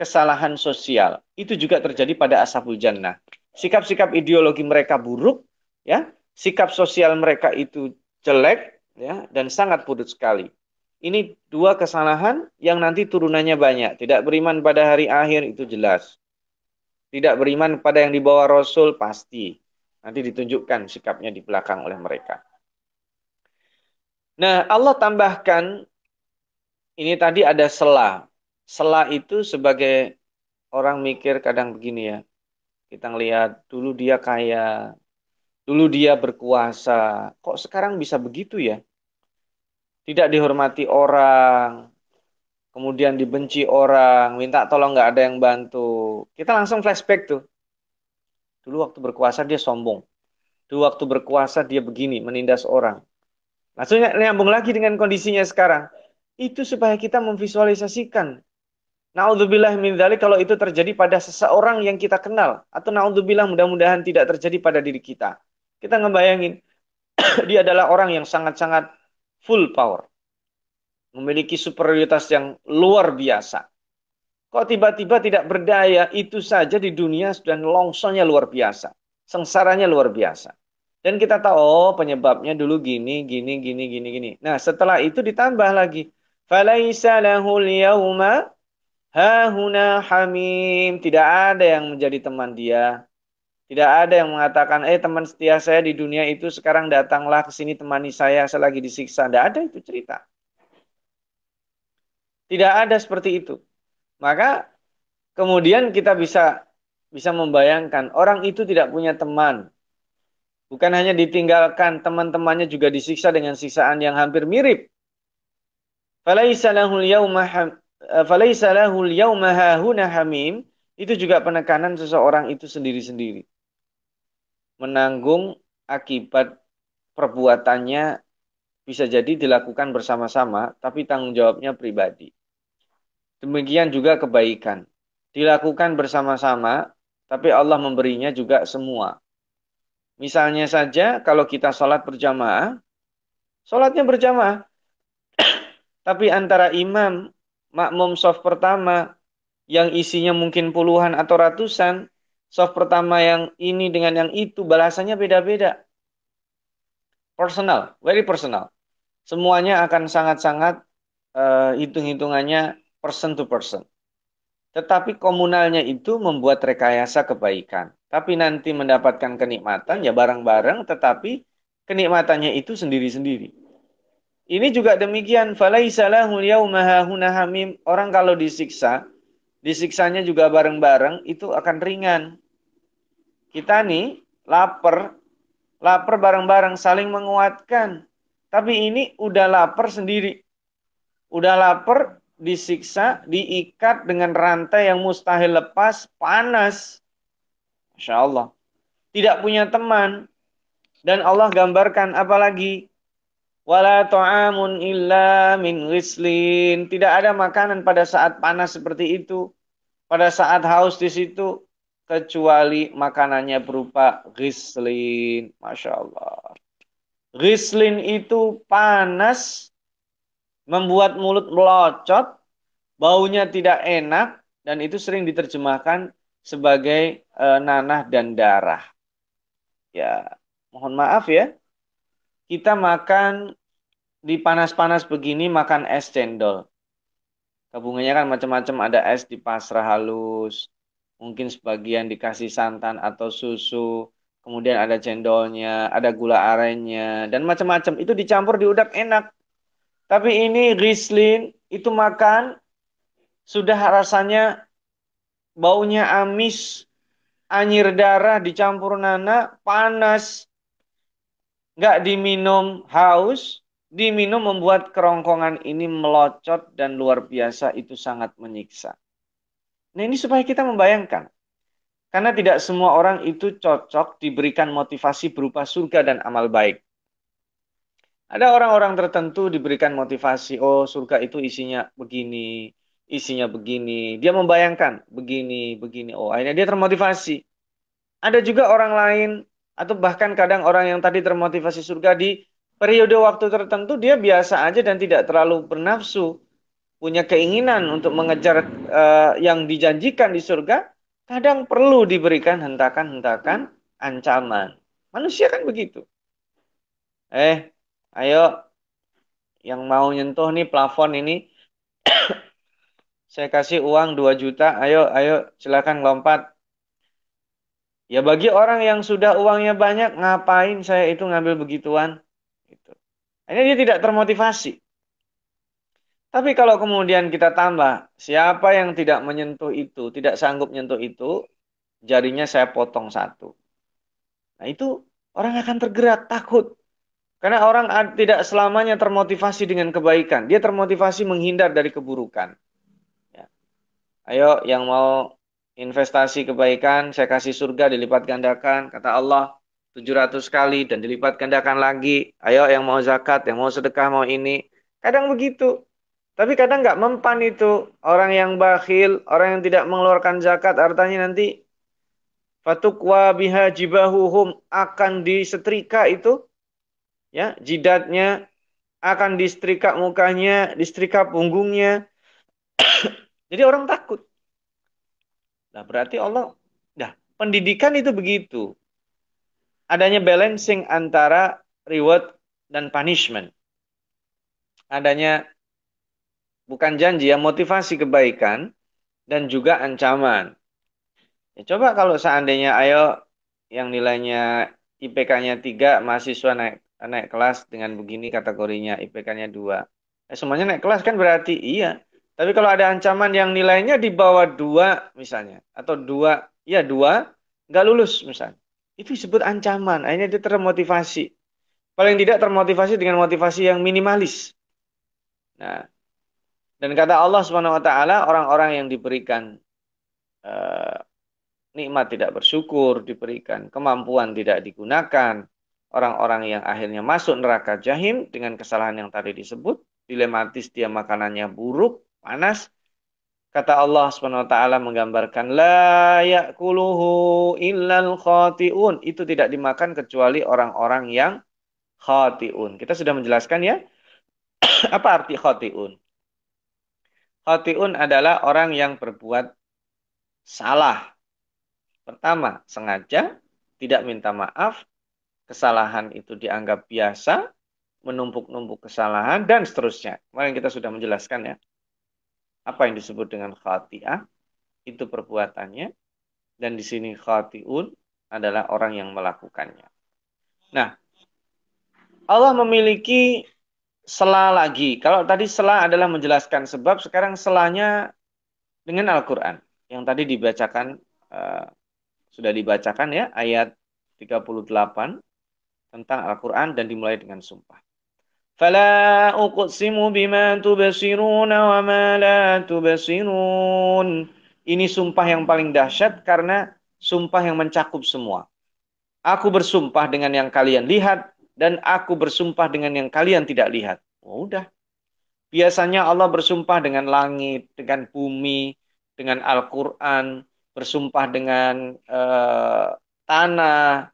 kesalahan sosial. Itu juga terjadi pada ashabul jannah. Sikap-sikap ideologi mereka buruk ya, sikap sosial mereka itu jelek ya dan sangat buruk sekali. Ini dua kesalahan yang nanti turunannya banyak. Tidak beriman pada hari akhir itu jelas. Tidak beriman pada yang dibawa Rasul pasti. Nanti ditunjukkan sikapnya di belakang oleh mereka. Nah, Allah tambahkan ini tadi ada sela. Sela itu sebagai orang mikir kadang begini ya. Kita ngelihat dulu dia kaya, dulu dia berkuasa. Kok sekarang bisa begitu ya? Tidak dihormati orang, kemudian dibenci orang, minta tolong nggak ada yang bantu. Kita langsung flashback tuh. Dulu waktu berkuasa dia sombong. Dulu waktu berkuasa dia begini, menindas orang. Langsung nyambung lagi dengan kondisinya sekarang. Itu supaya kita memvisualisasikan. Naudzubillah min dzalik kalau itu terjadi pada seseorang yang kita kenal. Atau naudzubillah mudah-mudahan tidak terjadi pada diri kita. Kita ngebayangin, dia adalah orang yang sangat-sangat full power memiliki superioritas yang luar biasa. Kok tiba-tiba tidak berdaya, itu saja di dunia sudah longsongnya luar biasa. Sengsaranya luar biasa. Dan kita tahu, oh penyebabnya dulu gini, gini, gini, gini, gini. Nah setelah itu ditambah lagi. Falaisa lahul yawma hahuna hamim. Tidak ada yang menjadi teman dia. Tidak ada yang mengatakan, eh teman setia saya di dunia itu sekarang datanglah ke sini temani saya, saya lagi disiksa. Tidak ada itu cerita. Tidak ada seperti itu. Maka kemudian kita bisa bisa membayangkan orang itu tidak punya teman. Bukan hanya ditinggalkan, teman-temannya juga disiksa dengan siksaan yang hampir mirip. Falaisa lahul yawma hahuna hamim itu juga penekanan seseorang itu sendiri-sendiri. Menanggung akibat perbuatannya bisa jadi dilakukan bersama-sama, tapi tanggung jawabnya pribadi. Demikian juga kebaikan. Dilakukan bersama-sama, tapi Allah memberinya juga semua. Misalnya saja kalau kita sholat berjamaah, sholatnya berjamaah. Tapi antara imam, makmum soft pertama, yang isinya mungkin puluhan atau ratusan, soft pertama yang ini dengan yang itu, balasannya beda-beda. Personal, very personal. Semuanya akan sangat-sangat uh, hitung-hitungannya person to person. Tetapi komunalnya itu membuat rekayasa kebaikan tapi nanti mendapatkan kenikmatan ya bareng-bareng tetapi kenikmatannya itu sendiri-sendiri. Ini juga demikian hamim orang kalau disiksa disiksanya juga bareng-bareng itu akan ringan. Kita nih lapar lapar bareng-bareng saling menguatkan. Tapi ini udah lapar sendiri. Udah lapar disiksa, diikat dengan rantai yang mustahil lepas, panas. Masya Allah. Tidak punya teman. Dan Allah gambarkan apalagi. Wala ta'amun illa min ghislin. Tidak ada makanan pada saat panas seperti itu. Pada saat haus di situ. Kecuali makanannya berupa ghislin. Masya Allah. Ghislin itu panas. Membuat mulut melocot. Baunya tidak enak. Dan itu sering diterjemahkan sebagai e, nanah dan darah. Ya, mohon maaf ya. Kita makan di panas-panas begini makan es cendol. Gabungannya kan macam-macam ada es di pasrah halus. Mungkin sebagian dikasih santan atau susu. Kemudian ada cendolnya, ada gula arennya, dan macam-macam. Itu dicampur diudap enak. Tapi ini Rislin, itu makan sudah rasanya baunya amis, anyir darah dicampur nana, panas, nggak diminum haus, diminum membuat kerongkongan ini melocot dan luar biasa itu sangat menyiksa. Nah ini supaya kita membayangkan. Karena tidak semua orang itu cocok diberikan motivasi berupa surga dan amal baik. Ada orang-orang tertentu diberikan motivasi, oh surga itu isinya begini, isinya begini. Dia membayangkan begini, begini. Oh, akhirnya dia termotivasi. Ada juga orang lain atau bahkan kadang orang yang tadi termotivasi surga di periode waktu tertentu dia biasa aja dan tidak terlalu bernafsu, punya keinginan untuk mengejar uh, yang dijanjikan di surga, kadang perlu diberikan hentakan-hentakan ancaman. Manusia kan begitu. Eh, ayo yang mau nyentuh nih plafon ini saya kasih uang 2 juta, ayo, ayo, silakan lompat. Ya bagi orang yang sudah uangnya banyak, ngapain saya itu ngambil begituan? Gitu. Ini dia tidak termotivasi. Tapi kalau kemudian kita tambah, siapa yang tidak menyentuh itu, tidak sanggup menyentuh itu, jarinya saya potong satu. Nah itu orang akan tergerak, takut. Karena orang tidak selamanya termotivasi dengan kebaikan. Dia termotivasi menghindar dari keburukan. Ayo yang mau investasi kebaikan, saya kasih surga dilipat gandakan. Kata Allah 700 kali dan dilipat gandakan lagi. Ayo yang mau zakat, yang mau sedekah, mau ini. Kadang begitu. Tapi kadang nggak mempan itu. Orang yang bakhil, orang yang tidak mengeluarkan zakat, artinya nanti fatukwa biha jibahuhum akan disetrika itu. Ya, jidatnya akan disetrika mukanya, disetrika punggungnya. Jadi orang takut. Nah, berarti Allah, nah, pendidikan itu begitu. Adanya balancing antara reward dan punishment. Adanya bukan janji ya, motivasi kebaikan dan juga ancaman. Ya, coba kalau seandainya ayo yang nilainya IPK-nya 3, mahasiswa naik naik kelas dengan begini kategorinya, IPK-nya 2. Eh, semuanya naik kelas kan berarti iya. Tapi kalau ada ancaman yang nilainya di bawah dua misalnya, atau dua, ya dua, nggak lulus misalnya. Itu disebut ancaman. Akhirnya dia termotivasi. Paling tidak termotivasi dengan motivasi yang minimalis. Nah, dan kata Allah Subhanahu Wa Taala orang-orang yang diberikan uh, nikmat tidak bersyukur, diberikan kemampuan tidak digunakan, orang-orang yang akhirnya masuk neraka jahim dengan kesalahan yang tadi disebut, dilematis dia makanannya buruk, panas. Kata Allah Subhanahu wa taala menggambarkan la ya'kuluhu illal khati'un. Itu tidak dimakan kecuali orang-orang yang khati'un. Kita sudah menjelaskan ya. Apa arti khati'un? Khati'un adalah orang yang berbuat salah. Pertama, sengaja tidak minta maaf, kesalahan itu dianggap biasa, menumpuk-numpuk kesalahan, dan seterusnya. Kemarin kita sudah menjelaskan ya. Apa yang disebut dengan khati'ah, itu perbuatannya. Dan di sini khati'un adalah orang yang melakukannya. Nah, Allah memiliki sela lagi. Kalau tadi sela adalah menjelaskan sebab, sekarang selanya dengan Al-Quran. Yang tadi dibacakan, uh, sudah dibacakan ya, ayat 38 tentang Al-Quran dan dimulai dengan sumpah. فلا أقسم بما تبصرون وما لا تبصرون Ini sumpah yang paling dahsyat karena sumpah yang mencakup semua. Aku bersumpah dengan yang kalian lihat dan aku bersumpah dengan yang kalian tidak lihat. Oh, udah. Biasanya Allah bersumpah dengan langit, dengan bumi, dengan Al-Quran, bersumpah dengan uh, tanah,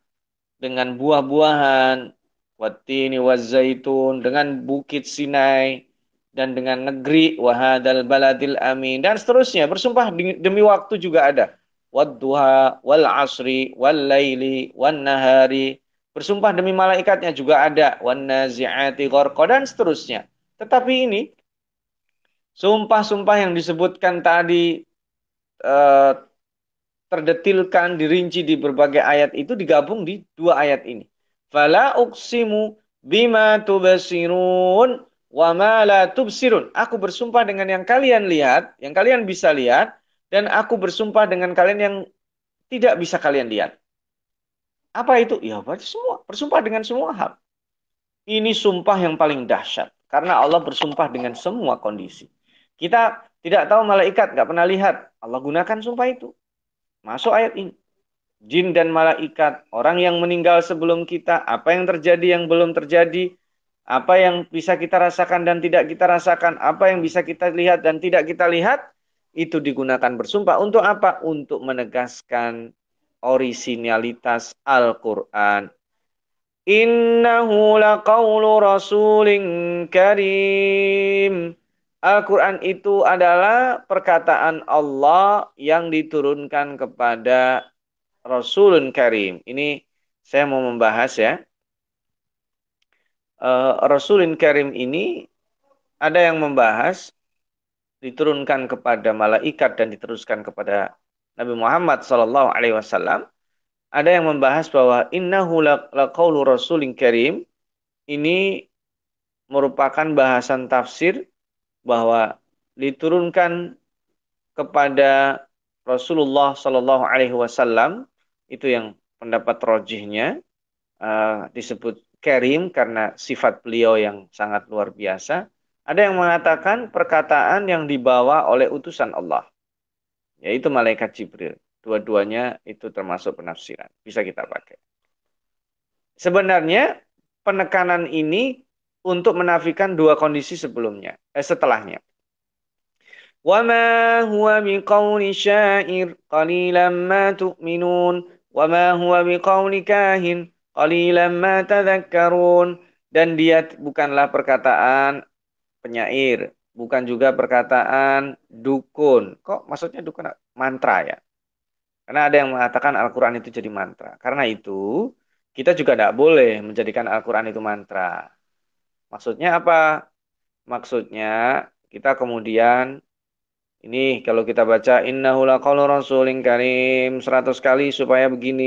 dengan buah-buahan, watini wazaitun dengan bukit Sinai dan dengan negeri wahadal baladil amin dan seterusnya bersumpah demi waktu juga ada wadduha wal asri wal laili wan nahari bersumpah demi malaikatnya juga ada wan nazi'ati gharqa dan seterusnya tetapi ini sumpah-sumpah yang disebutkan tadi uh, terdetilkan dirinci di berbagai ayat itu digabung di dua ayat ini Fala uksimu bima tubasirun wa la tubsirun. Aku bersumpah dengan yang kalian lihat, yang kalian bisa lihat, dan aku bersumpah dengan kalian yang tidak bisa kalian lihat. Apa itu? Ya, berarti semua. Bersumpah dengan semua hal. Ini sumpah yang paling dahsyat. Karena Allah bersumpah dengan semua kondisi. Kita tidak tahu malaikat, nggak pernah lihat. Allah gunakan sumpah itu. Masuk ayat ini jin dan malaikat, orang yang meninggal sebelum kita, apa yang terjadi yang belum terjadi, apa yang bisa kita rasakan dan tidak kita rasakan, apa yang bisa kita lihat dan tidak kita lihat, itu digunakan bersumpah untuk apa? Untuk menegaskan orisinalitas Al-Quran. Innahu laqawlu rasulin karim. Al-Quran itu adalah perkataan Allah yang diturunkan kepada Rasulun Karim. Ini saya mau membahas ya. Uh, Rasulun Karim ini ada yang membahas diturunkan kepada malaikat dan diteruskan kepada Nabi Muhammad Sallallahu Alaihi Wasallam. Ada yang membahas bahwa innahu laqaulu rasulin karim ini merupakan bahasan tafsir bahwa diturunkan kepada Rasulullah Sallallahu Alaihi Wasallam itu yang pendapat rojihnya uh, disebut Karim karena sifat beliau yang sangat luar biasa. Ada yang mengatakan perkataan yang dibawa oleh utusan Allah, yaitu malaikat Jibril. Dua-duanya itu termasuk penafsiran, bisa kita pakai. Sebenarnya penekanan ini untuk menafikan dua kondisi sebelumnya, eh, setelahnya. وَمَا هُوَ بِقَوْلِ شَاعِرٍ قَلِيلًا مَا تُؤْمِنُونَ وَمَا هُوَ بِقَوْلِ كَاهِنٍ قَلِيلًا مَا تَذَكَّرُونَ dan dia bukanlah perkataan penyair, bukan juga perkataan dukun. Kok maksudnya dukun mantra ya? Karena ada yang mengatakan Al-Quran itu jadi mantra. Karena itu, kita juga tidak boleh menjadikan Al-Quran itu mantra. Maksudnya apa? Maksudnya, kita kemudian ini kalau kita baca innahu laqaulu rasulin karim 100 kali supaya begini.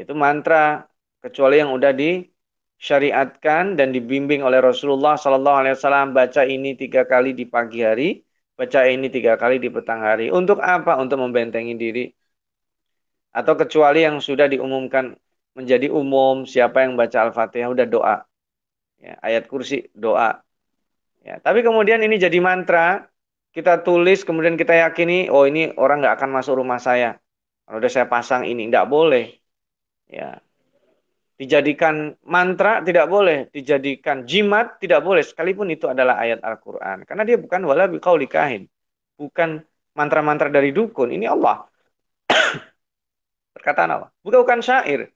Itu mantra kecuali yang udah disyariatkan dan dibimbing oleh Rasulullah Sallallahu Alaihi Wasallam baca ini tiga kali di pagi hari, baca ini tiga kali di petang hari. Untuk apa? Untuk membentengi diri. Atau kecuali yang sudah diumumkan menjadi umum siapa yang baca Al-Fatihah udah doa. Ya, ayat kursi doa. Ya, tapi kemudian ini jadi mantra kita tulis kemudian kita yakini oh ini orang nggak akan masuk rumah saya kalau udah saya pasang ini nggak boleh ya dijadikan mantra tidak boleh dijadikan jimat tidak boleh sekalipun itu adalah ayat Al-Quran karena dia bukan wala biqauli kahin bukan mantra-mantra dari dukun. Ini Allah. perkataan Allah. Bukan bukan syair.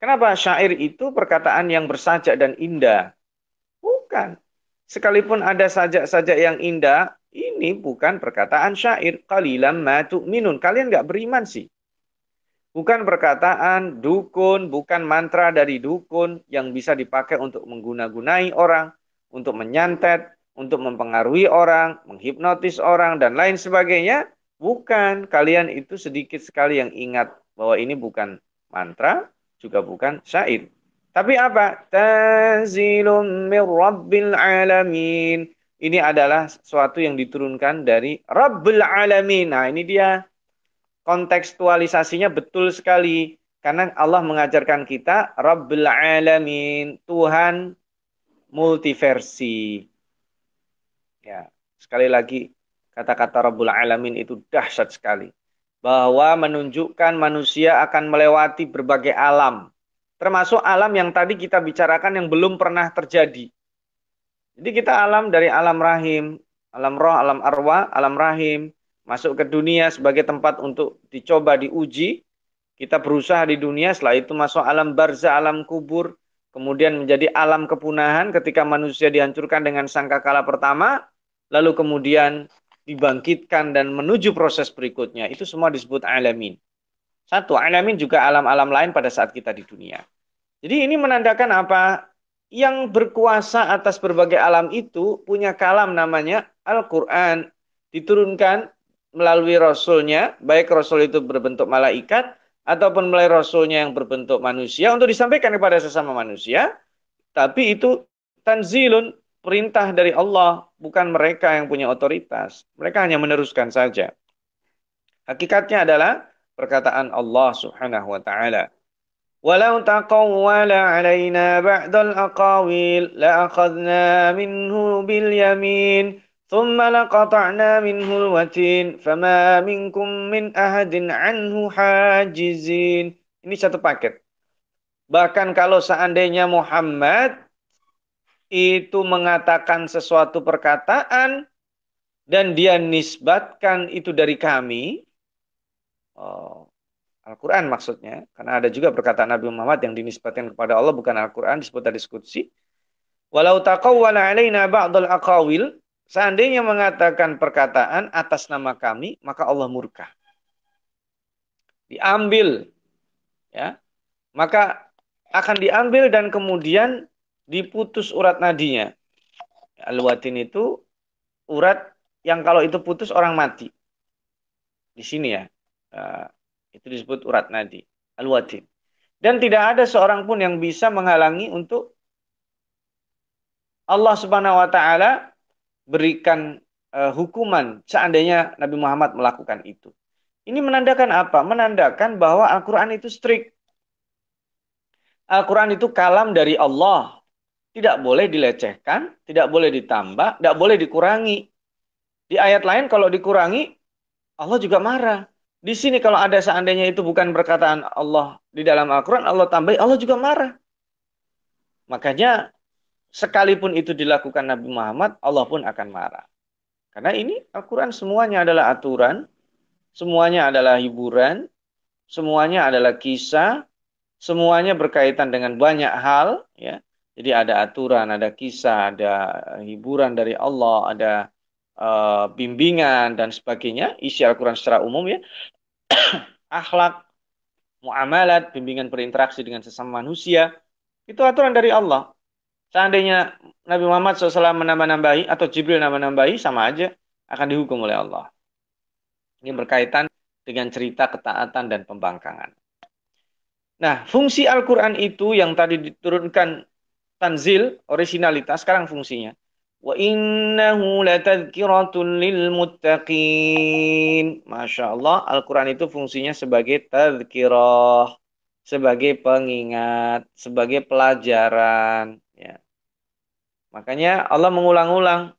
Kenapa syair itu perkataan yang bersajak dan indah? Bukan. Sekalipun ada sajak-sajak yang indah, ini bukan perkataan syair. Qalilam ma minun. Kalian nggak beriman sih. Bukan perkataan dukun, bukan mantra dari dukun yang bisa dipakai untuk mengguna-gunai orang, untuk menyantet, untuk mempengaruhi orang, menghipnotis orang, dan lain sebagainya. Bukan, kalian itu sedikit sekali yang ingat bahwa ini bukan mantra, juga bukan syair. Tapi apa? Tanzilum mir rabbil alamin. Ini adalah sesuatu yang diturunkan dari Rabbul Alamin. Nah ini dia kontekstualisasinya betul sekali karena Allah mengajarkan kita Rabbul Alamin, Tuhan multiversi. Ya, sekali lagi kata-kata Rabbul Alamin itu dahsyat sekali. Bahwa menunjukkan manusia akan melewati berbagai alam. Termasuk alam yang tadi kita bicarakan yang belum pernah terjadi. Jadi kita alam dari alam rahim, alam roh, alam arwah, alam rahim, masuk ke dunia sebagai tempat untuk dicoba diuji. Kita berusaha di dunia, setelah itu masuk alam barza, alam kubur, kemudian menjadi alam kepunahan ketika manusia dihancurkan dengan sangkakala pertama, lalu kemudian dibangkitkan dan menuju proses berikutnya. Itu semua disebut alamin. Satu, alamin juga alam-alam lain pada saat kita di dunia. Jadi ini menandakan apa? Yang berkuasa atas berbagai alam itu punya kalam namanya Al-Quran. Diturunkan melalui rasulnya, baik rasul itu berbentuk malaikat ataupun melalui rasulnya yang berbentuk manusia untuk disampaikan kepada sesama manusia, tapi itu tanzilun perintah dari Allah, bukan mereka yang punya otoritas. Mereka hanya meneruskan saja. Hakikatnya adalah perkataan Allah Subhanahu wa taala. Walau alaina ba'dal aqawil la akhadna minhu bil yamin ثم لقطعنا منه الوتين فما منكم من أحد عنه حاجزين ini satu paket bahkan kalau seandainya Muhammad itu mengatakan sesuatu perkataan dan dia nisbatkan itu dari kami oh, Al-Quran maksudnya karena ada juga perkataan Nabi Muhammad yang dinisbatkan kepada Allah bukan Al-Quran disebut dari diskusi walau taqawwala alaina ba'dal aqawil Seandainya mengatakan perkataan atas nama kami, maka Allah murka. Diambil. ya, Maka akan diambil dan kemudian diputus urat nadinya. Al-watin itu urat yang kalau itu putus orang mati. Di sini ya. Uh, itu disebut urat nadi. Al-watin. Dan tidak ada seorang pun yang bisa menghalangi untuk Allah Subhanahu wa taala berikan uh, hukuman seandainya Nabi Muhammad melakukan itu. Ini menandakan apa? Menandakan bahwa Al-Quran itu strict. Al-Quran itu kalam dari Allah. Tidak boleh dilecehkan, tidak boleh ditambah, tidak boleh dikurangi. Di ayat lain kalau dikurangi, Allah juga marah. Di sini kalau ada seandainya itu bukan perkataan Allah di dalam Al-Quran, Allah tambahi, Allah juga marah. Makanya sekalipun itu dilakukan Nabi Muhammad, Allah pun akan marah. Karena ini Al-Quran semuanya adalah aturan, semuanya adalah hiburan, semuanya adalah kisah, semuanya berkaitan dengan banyak hal. ya. Jadi ada aturan, ada kisah, ada hiburan dari Allah, ada uh, bimbingan dan sebagainya. Isi Al-Quran secara umum ya. Akhlak, muamalat, bimbingan berinteraksi dengan sesama manusia. Itu aturan dari Allah. Seandainya Nabi Muhammad SAW menambah-nambahi atau Jibril nambah-nambahi sama aja akan dihukum oleh Allah. Ini berkaitan dengan cerita ketaatan dan pembangkangan. Nah, fungsi Al-Quran itu yang tadi diturunkan tanzil, originalitas, sekarang fungsinya. Wa innahu latadkiratun lil muttaqin. Masya Allah, Al-Quran itu fungsinya sebagai tadkirah, sebagai pengingat, sebagai pelajaran. Makanya Allah mengulang-ulang.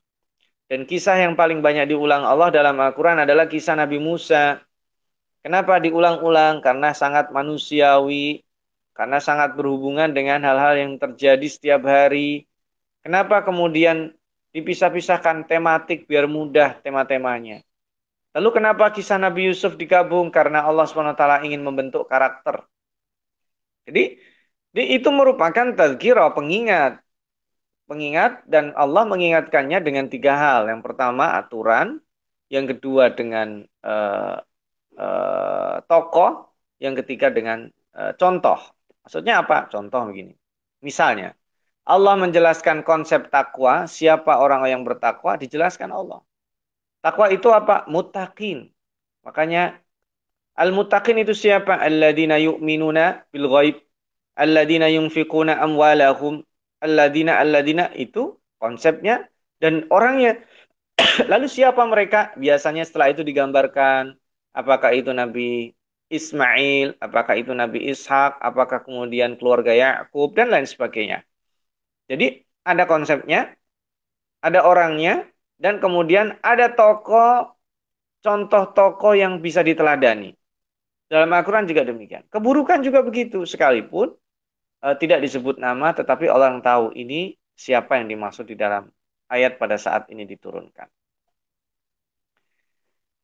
Dan kisah yang paling banyak diulang Allah dalam Al-Quran adalah kisah Nabi Musa. Kenapa diulang-ulang? Karena sangat manusiawi. Karena sangat berhubungan dengan hal-hal yang terjadi setiap hari. Kenapa kemudian dipisah-pisahkan tematik biar mudah tema-temanya? Lalu kenapa kisah Nabi Yusuf digabung? Karena Allah SWT ingin membentuk karakter. Jadi, itu merupakan tazkirah, pengingat. Pengingat dan Allah mengingatkannya dengan tiga hal. Yang pertama aturan, yang kedua dengan uh, uh, tokoh, yang ketiga dengan uh, contoh. Maksudnya apa? Contoh begini. Misalnya, Allah menjelaskan konsep takwa, siapa orang yang bertakwa dijelaskan Allah. Takwa itu apa? Mutakin. Makanya al-mutakin itu siapa? Alladzina yu'minuna bil ghaib. Alladzina yunfikuna amwalahum. Alladzina alladzina itu konsepnya dan orangnya. Lalu siapa mereka? Biasanya setelah itu digambarkan apakah itu Nabi Ismail, apakah itu Nabi Ishak, apakah kemudian keluarga Yakub dan lain sebagainya. Jadi ada konsepnya, ada orangnya, dan kemudian ada tokoh, contoh tokoh yang bisa diteladani. Dalam Al-Quran juga demikian. Keburukan juga begitu, sekalipun e, tidak disebut nama, tetapi orang tahu ini siapa yang dimaksud di dalam ayat pada saat ini diturunkan.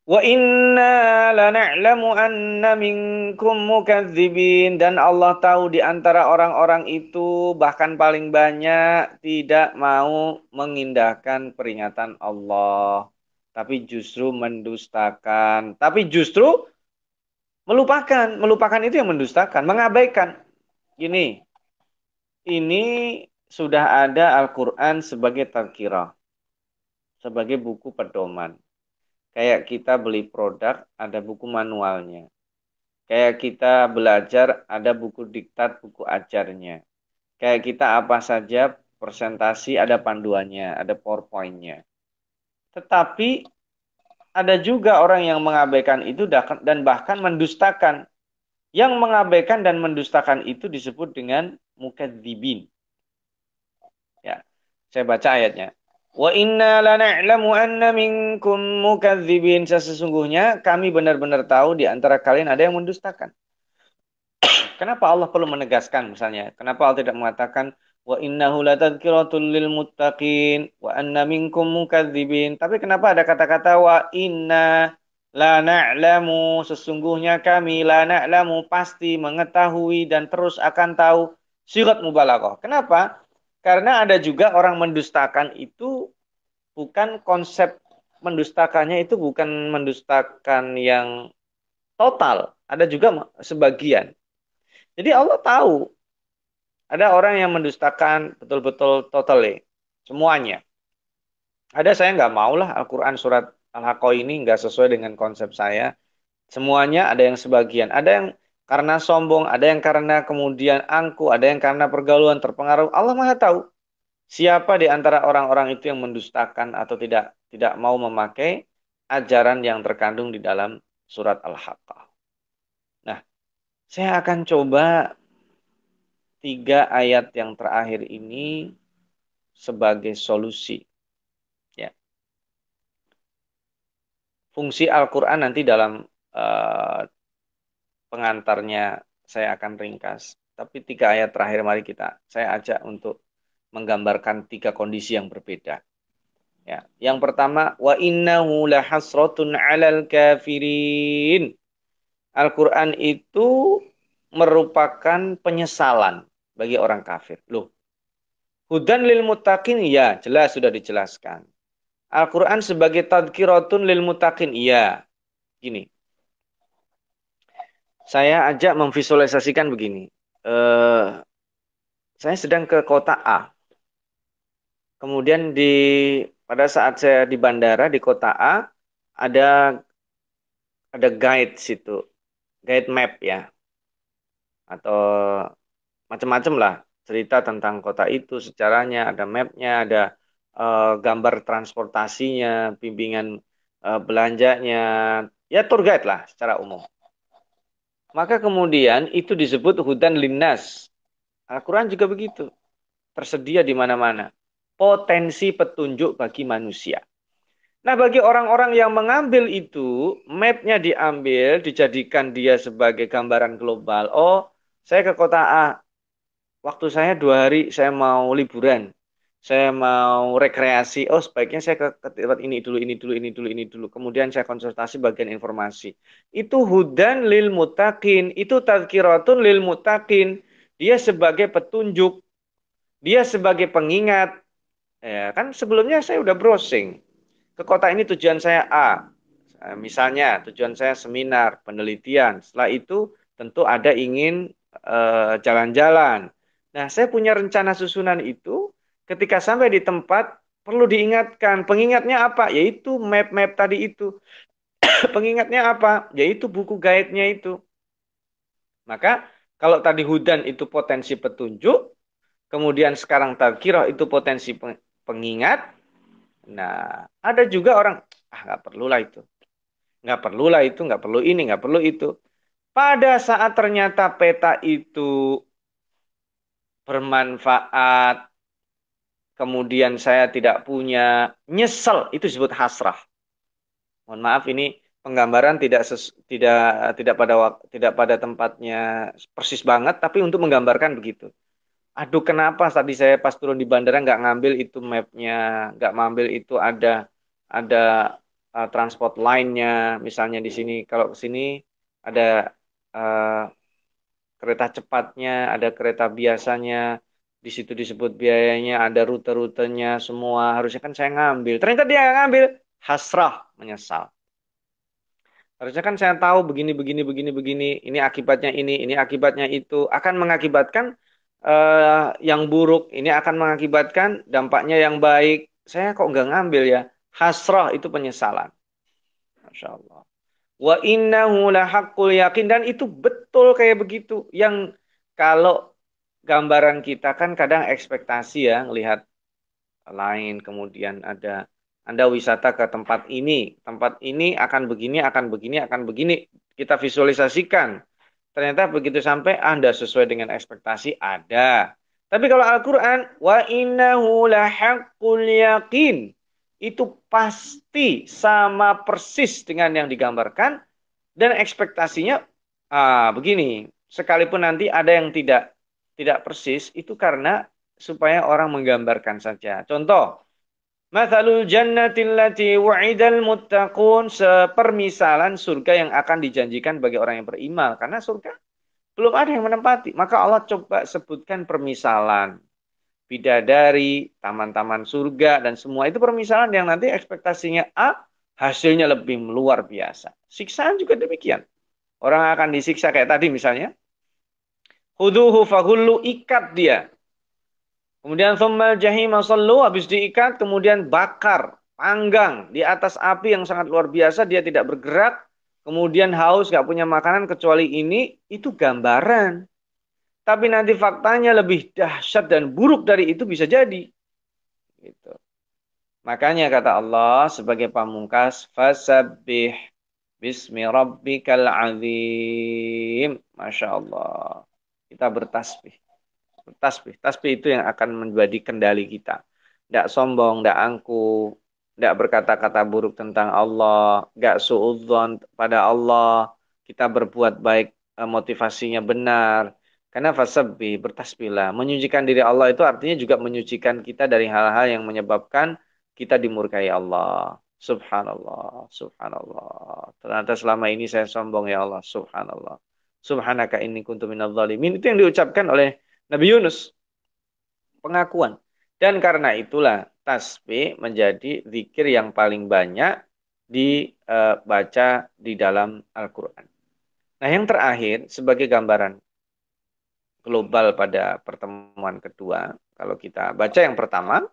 Wa inna lana'lamu anna minkum mukadzibin dan Allah tahu di antara orang-orang itu bahkan paling banyak tidak mau mengindahkan peringatan Allah. Tapi justru mendustakan. Tapi justru melupakan. Melupakan itu yang mendustakan. Mengabaikan. Gini ini sudah ada Al-Qur'an sebagai tazkirah sebagai buku pedoman Kayak kita beli produk, ada buku manualnya. Kayak kita belajar, ada buku diktat, buku ajarnya. Kayak kita apa saja, presentasi ada panduannya, ada powerpointnya. Tetapi ada juga orang yang mengabaikan itu dan bahkan mendustakan. Yang mengabaikan dan mendustakan itu disebut dengan mukadzibin. Ya, saya baca ayatnya. Wa inna lana'lamu anna minkum mukadzibin. Sesungguhnya kami benar-benar tahu di antara kalian ada yang mendustakan. Kenapa Allah perlu menegaskan misalnya? Kenapa Allah tidak mengatakan wa innahu latadzkiratul lil muttaqin wa anna minkum mukadzibin. Tapi kenapa ada kata-kata wa inna la na'lamu sesungguhnya kami la na'lamu pasti mengetahui dan terus akan tahu sirat mubalaghah. Kenapa? Karena ada juga orang mendustakan itu bukan konsep mendustakannya itu bukan mendustakan yang total, ada juga sebagian. Jadi Allah tahu ada orang yang mendustakan betul-betul totally semuanya. Ada saya nggak mau lah Al-Quran surat Al-Haqqah ini nggak sesuai dengan konsep saya. Semuanya ada yang sebagian, ada yang karena sombong, ada yang karena kemudian angku, ada yang karena pergaulan terpengaruh. Allah Maha tahu siapa di antara orang-orang itu yang mendustakan atau tidak tidak mau memakai ajaran yang terkandung di dalam surat Al-Haqqah. Nah, saya akan coba tiga ayat yang terakhir ini sebagai solusi. Ya. Fungsi Al-Quran nanti dalam uh, pengantarnya saya akan ringkas. Tapi tiga ayat terakhir mari kita saya ajak untuk menggambarkan tiga kondisi yang berbeda. Ya, yang pertama wa innahu lahasratun 'alal kafirin. Al-Qur'an itu merupakan penyesalan bagi orang kafir. Loh. Hudan lil mutakin ya, jelas sudah dijelaskan. Al-Qur'an sebagai tadkiratun lil mutakin iya. Gini saya ajak memvisualisasikan begini. Uh, saya sedang ke kota A. Kemudian di pada saat saya di bandara di kota A ada ada guide situ, guide map ya, atau macam-macam lah cerita tentang kota itu secaranya ada mapnya, ada uh, gambar transportasinya, bimbingan uh, belanjanya, ya tour guide lah secara umum. Maka kemudian itu disebut hudan linnas. Al-Quran juga begitu. Tersedia di mana-mana. Potensi petunjuk bagi manusia. Nah bagi orang-orang yang mengambil itu, mapnya diambil, dijadikan dia sebagai gambaran global. Oh, saya ke kota A. Waktu saya dua hari, saya mau liburan. Saya mau rekreasi, oh sebaiknya saya ke, ke tempat ini dulu, ini dulu, ini dulu, ini dulu. Kemudian saya konsultasi bagian informasi. Itu hudan lil mutakin, itu tadkiratun lil mutakin. Dia sebagai petunjuk, dia sebagai pengingat. Ya, kan sebelumnya saya udah browsing. Ke kota ini tujuan saya A. Misalnya tujuan saya seminar, penelitian. Setelah itu tentu ada ingin eh, jalan-jalan. Uh, nah, saya punya rencana susunan itu ketika sampai di tempat perlu diingatkan. Pengingatnya apa? Yaitu map-map tadi itu. Pengingatnya apa? Yaitu buku guide-nya itu. Maka kalau tadi hudan itu potensi petunjuk, kemudian sekarang tadkirah itu potensi pengingat. Nah, ada juga orang, ah nggak perlulah itu. Nggak perlulah itu, nggak perlu ini, nggak perlu itu. Pada saat ternyata peta itu bermanfaat, kemudian saya tidak punya nyesel itu disebut hasrah. Mohon maaf ini penggambaran tidak ses, tidak tidak pada tidak pada tempatnya persis banget tapi untuk menggambarkan begitu. Aduh kenapa tadi saya pas turun di bandara nggak ngambil itu mapnya nggak ngambil itu ada ada uh, transport lainnya misalnya di sini. Kalau ke sini ada uh, kereta cepatnya ada kereta biasanya di situ disebut biayanya, ada rute-rutenya semua. Harusnya kan saya ngambil. Ternyata dia ngambil, hasrah, menyesal. Harusnya kan saya tahu begini, begini, begini, begini. Ini akibatnya ini, ini akibatnya itu. Akan mengakibatkan uh, yang buruk. Ini akan mengakibatkan dampaknya yang baik. Saya kok nggak ngambil ya. Hasrah itu penyesalan. Masya Allah. Wa innahu yakin. Dan itu betul kayak begitu. Yang kalau gambaran kita kan kadang ekspektasi ya melihat lain kemudian ada Anda wisata ke tempat ini, tempat ini akan begini, akan begini, akan begini. Kita visualisasikan. Ternyata begitu sampai Anda sesuai dengan ekspektasi ada. Tapi kalau Al-Qur'an wa innahu lahaqqul yakin itu pasti sama persis dengan yang digambarkan dan ekspektasinya ah, begini. Sekalipun nanti ada yang tidak tidak persis itu karena supaya orang menggambarkan saja. Contoh, Mathalul jannatil lati wa'idal muttaqun sepermisalan surga yang akan dijanjikan bagi orang yang beriman karena surga belum ada yang menempati. Maka Allah coba sebutkan permisalan bidadari, taman-taman surga dan semua itu permisalan yang nanti ekspektasinya A, hasilnya lebih luar biasa. Siksaan juga demikian. Orang akan disiksa kayak tadi misalnya, Huduhu fagullu ikat dia. Kemudian thummal jahim sallu habis diikat kemudian bakar, panggang di atas api yang sangat luar biasa dia tidak bergerak. Kemudian haus gak punya makanan kecuali ini itu gambaran. Tapi nanti faktanya lebih dahsyat dan buruk dari itu bisa jadi. Gitu. Makanya kata Allah sebagai pamungkas fasabbih bismi rabbikal azim. Masya Allah kita bertasbih. Bertasbih. Tasbih itu yang akan menjadi kendali kita. Tidak sombong, tidak angku, tidak berkata-kata buruk tentang Allah, tidak suudzon pada Allah, kita berbuat baik, eh, motivasinya benar. Karena fasabih, bertasbihlah. Menyucikan diri Allah itu artinya juga menyucikan kita dari hal-hal yang menyebabkan kita dimurkai Allah. Subhanallah, subhanallah. Ternyata selama ini saya sombong ya Allah, subhanallah. Subhanaka inni kuntu minadh zalimin. Itu yang diucapkan oleh Nabi Yunus. Pengakuan. Dan karena itulah tasbih menjadi zikir yang paling banyak dibaca di dalam Al-Quran. Nah yang terakhir sebagai gambaran global pada pertemuan kedua. Kalau kita baca yang pertama.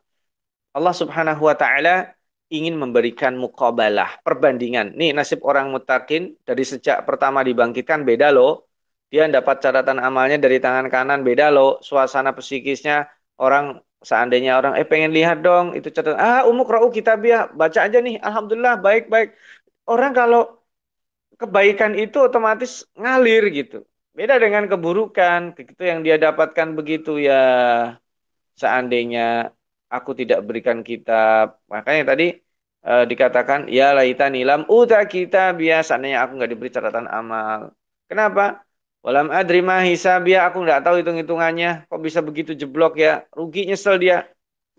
Allah subhanahu wa ta'ala ingin memberikan mukabalah, perbandingan. Nih nasib orang mutakin dari sejak pertama dibangkitkan beda loh. Dia dapat catatan amalnya dari tangan kanan beda loh. Suasana psikisnya orang seandainya orang eh pengen lihat dong itu catatan ah umuk ra'u kitabiah baca aja nih alhamdulillah baik baik orang kalau kebaikan itu otomatis ngalir gitu beda dengan keburukan itu yang dia dapatkan begitu ya seandainya aku tidak berikan kitab makanya tadi uh, dikatakan ya laita nilam uta kita biasanya aku nggak diberi catatan amal. Kenapa? Walam adri hisabia aku nggak tahu hitung hitungannya. Kok bisa begitu jeblok ya? Rugi nyesel dia.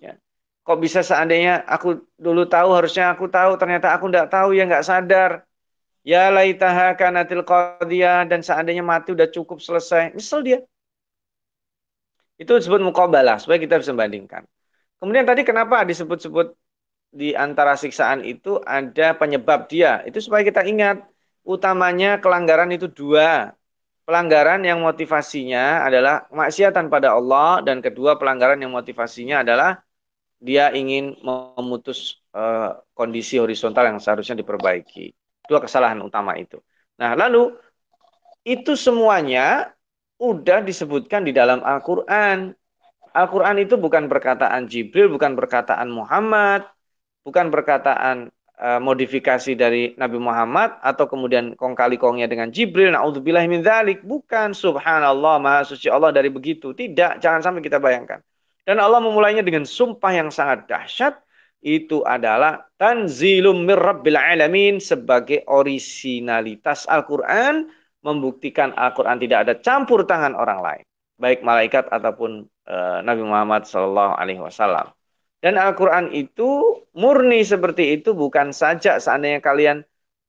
Ya. Kok bisa seandainya aku dulu tahu, harusnya aku tahu, ternyata aku tidak tahu, ya nggak sadar. Ya laitaha kanatil qadiyah, dan seandainya mati udah cukup selesai. Misal dia. Itu disebut mukabalah, supaya kita bisa membandingkan. Kemudian tadi kenapa disebut-sebut di antara siksaan itu ada penyebab dia. Itu supaya kita ingat, utamanya kelanggaran itu dua. Pelanggaran yang motivasinya adalah maksiatan pada Allah dan kedua pelanggaran yang motivasinya adalah dia ingin memutus uh, kondisi horizontal yang seharusnya diperbaiki. Dua kesalahan utama itu. Nah, lalu itu semuanya udah disebutkan di dalam Al-Qur'an. Al-Qur'an itu bukan perkataan Jibril, bukan perkataan Muhammad, bukan perkataan uh, modifikasi dari Nabi Muhammad atau kemudian kong kali kongnya dengan Jibril. Naudzubillah min dzalik. Bukan. Subhanallah maha suci Allah dari begitu. Tidak. Jangan sampai kita bayangkan. Dan Allah memulainya dengan sumpah yang sangat dahsyat. Itu adalah tanzilum mir rabbil alamin sebagai originalitas Al-Qur'an membuktikan Al-Qur'an tidak ada campur tangan orang lain baik malaikat ataupun Nabi Muhammad sallallahu alaihi wasallam dan Al-Quran itu murni seperti itu bukan saja seandainya kalian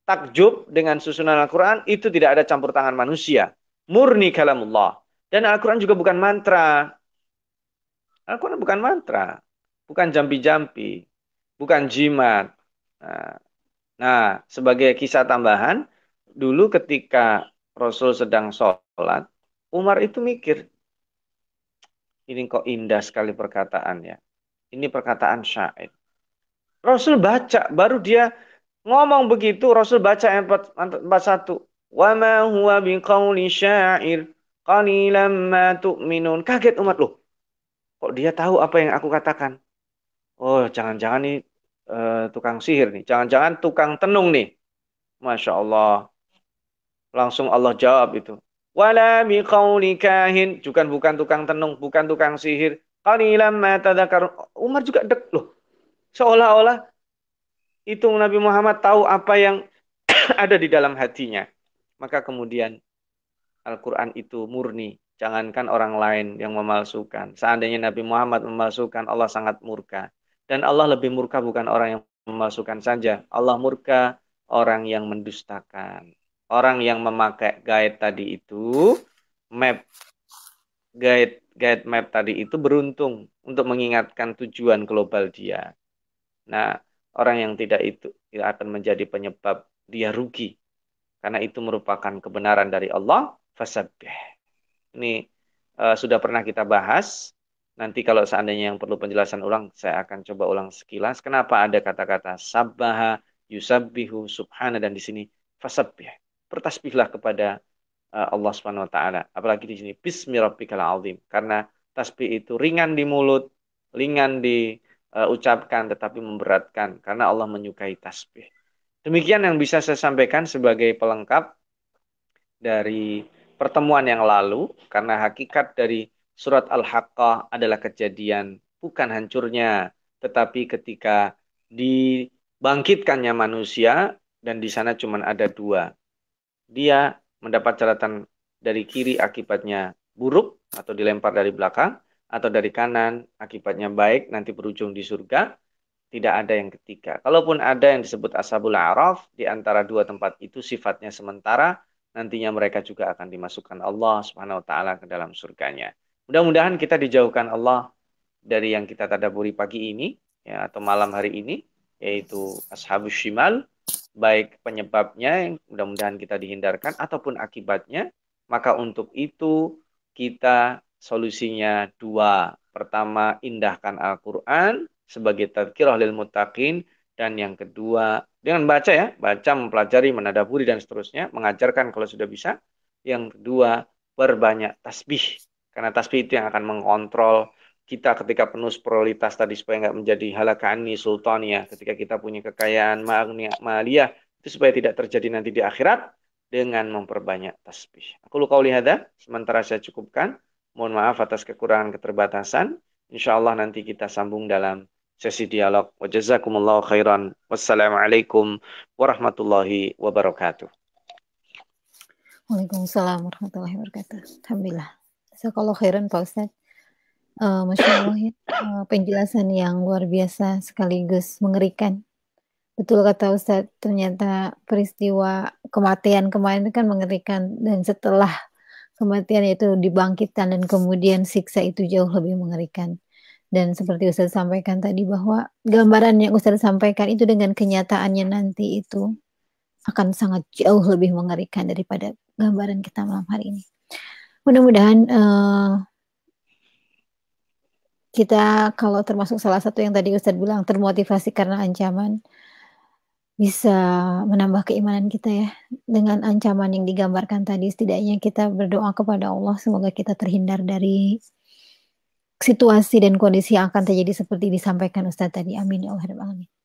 takjub dengan susunan Al-Quran, itu tidak ada campur tangan manusia. Murni kalamullah. Dan Al-Quran juga bukan mantra. Al-Quran bukan mantra. Bukan jampi-jampi. Bukan jimat. Nah, nah, sebagai kisah tambahan, dulu ketika Rasul sedang sholat, Umar itu mikir, ini kok indah sekali perkataannya. Ini perkataan syair. Rasul baca, baru dia ngomong begitu, Rasul baca ayat 41. Wa ma huwa biqauli syair qalilan ma tu'minun. Kaget umat loh. Kok dia tahu apa yang aku katakan? Oh, jangan-jangan nih uh, tukang sihir nih. Jangan-jangan tukang tenung nih. Masya Allah. Langsung Allah jawab itu. Wala biqauli kahin. Bukan bukan tukang tenung, bukan tukang sihir. Qalilan ma tadzakarun. Umar juga dek loh. Seolah-olah itu Nabi Muhammad tahu apa yang ada di dalam hatinya. Maka kemudian Al-Quran itu murni. Jangankan orang lain yang memalsukan. Seandainya Nabi Muhammad memalsukan, Allah sangat murka. Dan Allah lebih murka bukan orang yang memalsukan saja. Allah murka orang yang mendustakan. Orang yang memakai guide tadi itu, map guide guide map tadi itu beruntung untuk mengingatkan tujuan global dia. Nah, orang yang tidak itu akan menjadi penyebab dia rugi. Karena itu merupakan kebenaran dari Allah, fasabbih. Ini uh, sudah pernah kita bahas. Nanti kalau seandainya yang perlu penjelasan ulang, saya akan coba ulang sekilas. Kenapa ada kata-kata sabbaha, yusabbihu, subhana, dan di sini fasabbih. Bertasbihlah kepada Eh, Allah Subhanahu wa taala. Apalagi di sini bismi rabbikal azim karena tasbih itu ringan di mulut, ringan diucapkan uh, tetapi memberatkan karena Allah menyukai tasbih. Demikian yang bisa saya sampaikan sebagai pelengkap dari pertemuan yang lalu karena hakikat dari surat Al-Haqqah adalah kejadian bukan hancurnya tetapi ketika dibangkitkannya manusia dan di sana cuma ada dua. Dia mendapat catatan dari kiri akibatnya buruk atau dilempar dari belakang atau dari kanan akibatnya baik nanti berujung di surga tidak ada yang ketiga. Kalaupun ada yang disebut ashabul araf di antara dua tempat itu sifatnya sementara nantinya mereka juga akan dimasukkan Allah Subhanahu wa taala ke dalam surganya. Mudah-mudahan kita dijauhkan Allah dari yang kita tadaburi pagi ini ya atau malam hari ini yaitu ashabus shimal baik penyebabnya mudah-mudahan kita dihindarkan ataupun akibatnya maka untuk itu kita solusinya dua. Pertama indahkan Al-Quran sebagai tadkirah lil muttaqin. Dan yang kedua dengan baca ya baca mempelajari menadaburi dan seterusnya mengajarkan kalau sudah bisa. Yang kedua perbanyak tasbih karena tasbih itu yang akan mengontrol kita ketika penuh prioritas tadi supaya nggak menjadi halakani sultania ketika kita punya kekayaan maliyah itu supaya tidak terjadi nanti di akhirat dengan memperbanyak tasbih. Aku luka lihada, sementara saya cukupkan. Mohon maaf atas kekurangan keterbatasan. Insya Allah nanti kita sambung dalam sesi dialog. Wajazakumullah khairan. Wassalamualaikum warahmatullahi wabarakatuh.
Waalaikumsalam warahmatullahi wabarakatuh. Alhamdulillah. Jazakallah khairan Pak Ustadz uh, Masya Allah ya, uh, penjelasan yang luar biasa sekaligus mengerikan. Betul kata Ustadz, ternyata peristiwa kematian kemarin itu kan mengerikan dan setelah kematian itu dibangkitkan dan kemudian siksa itu jauh lebih mengerikan. Dan seperti Ustadz sampaikan tadi bahwa gambaran yang Ustadz sampaikan itu dengan kenyataannya nanti itu akan sangat jauh lebih mengerikan daripada gambaran kita malam hari ini. Mudah-mudahan uh, kita kalau termasuk salah satu yang tadi Ustadz bilang termotivasi karena ancaman bisa menambah keimanan kita ya. Dengan ancaman yang digambarkan tadi setidaknya kita berdoa kepada Allah semoga kita terhindar dari situasi dan kondisi yang akan terjadi seperti disampaikan Ustadz tadi. Amin ya Allah alamin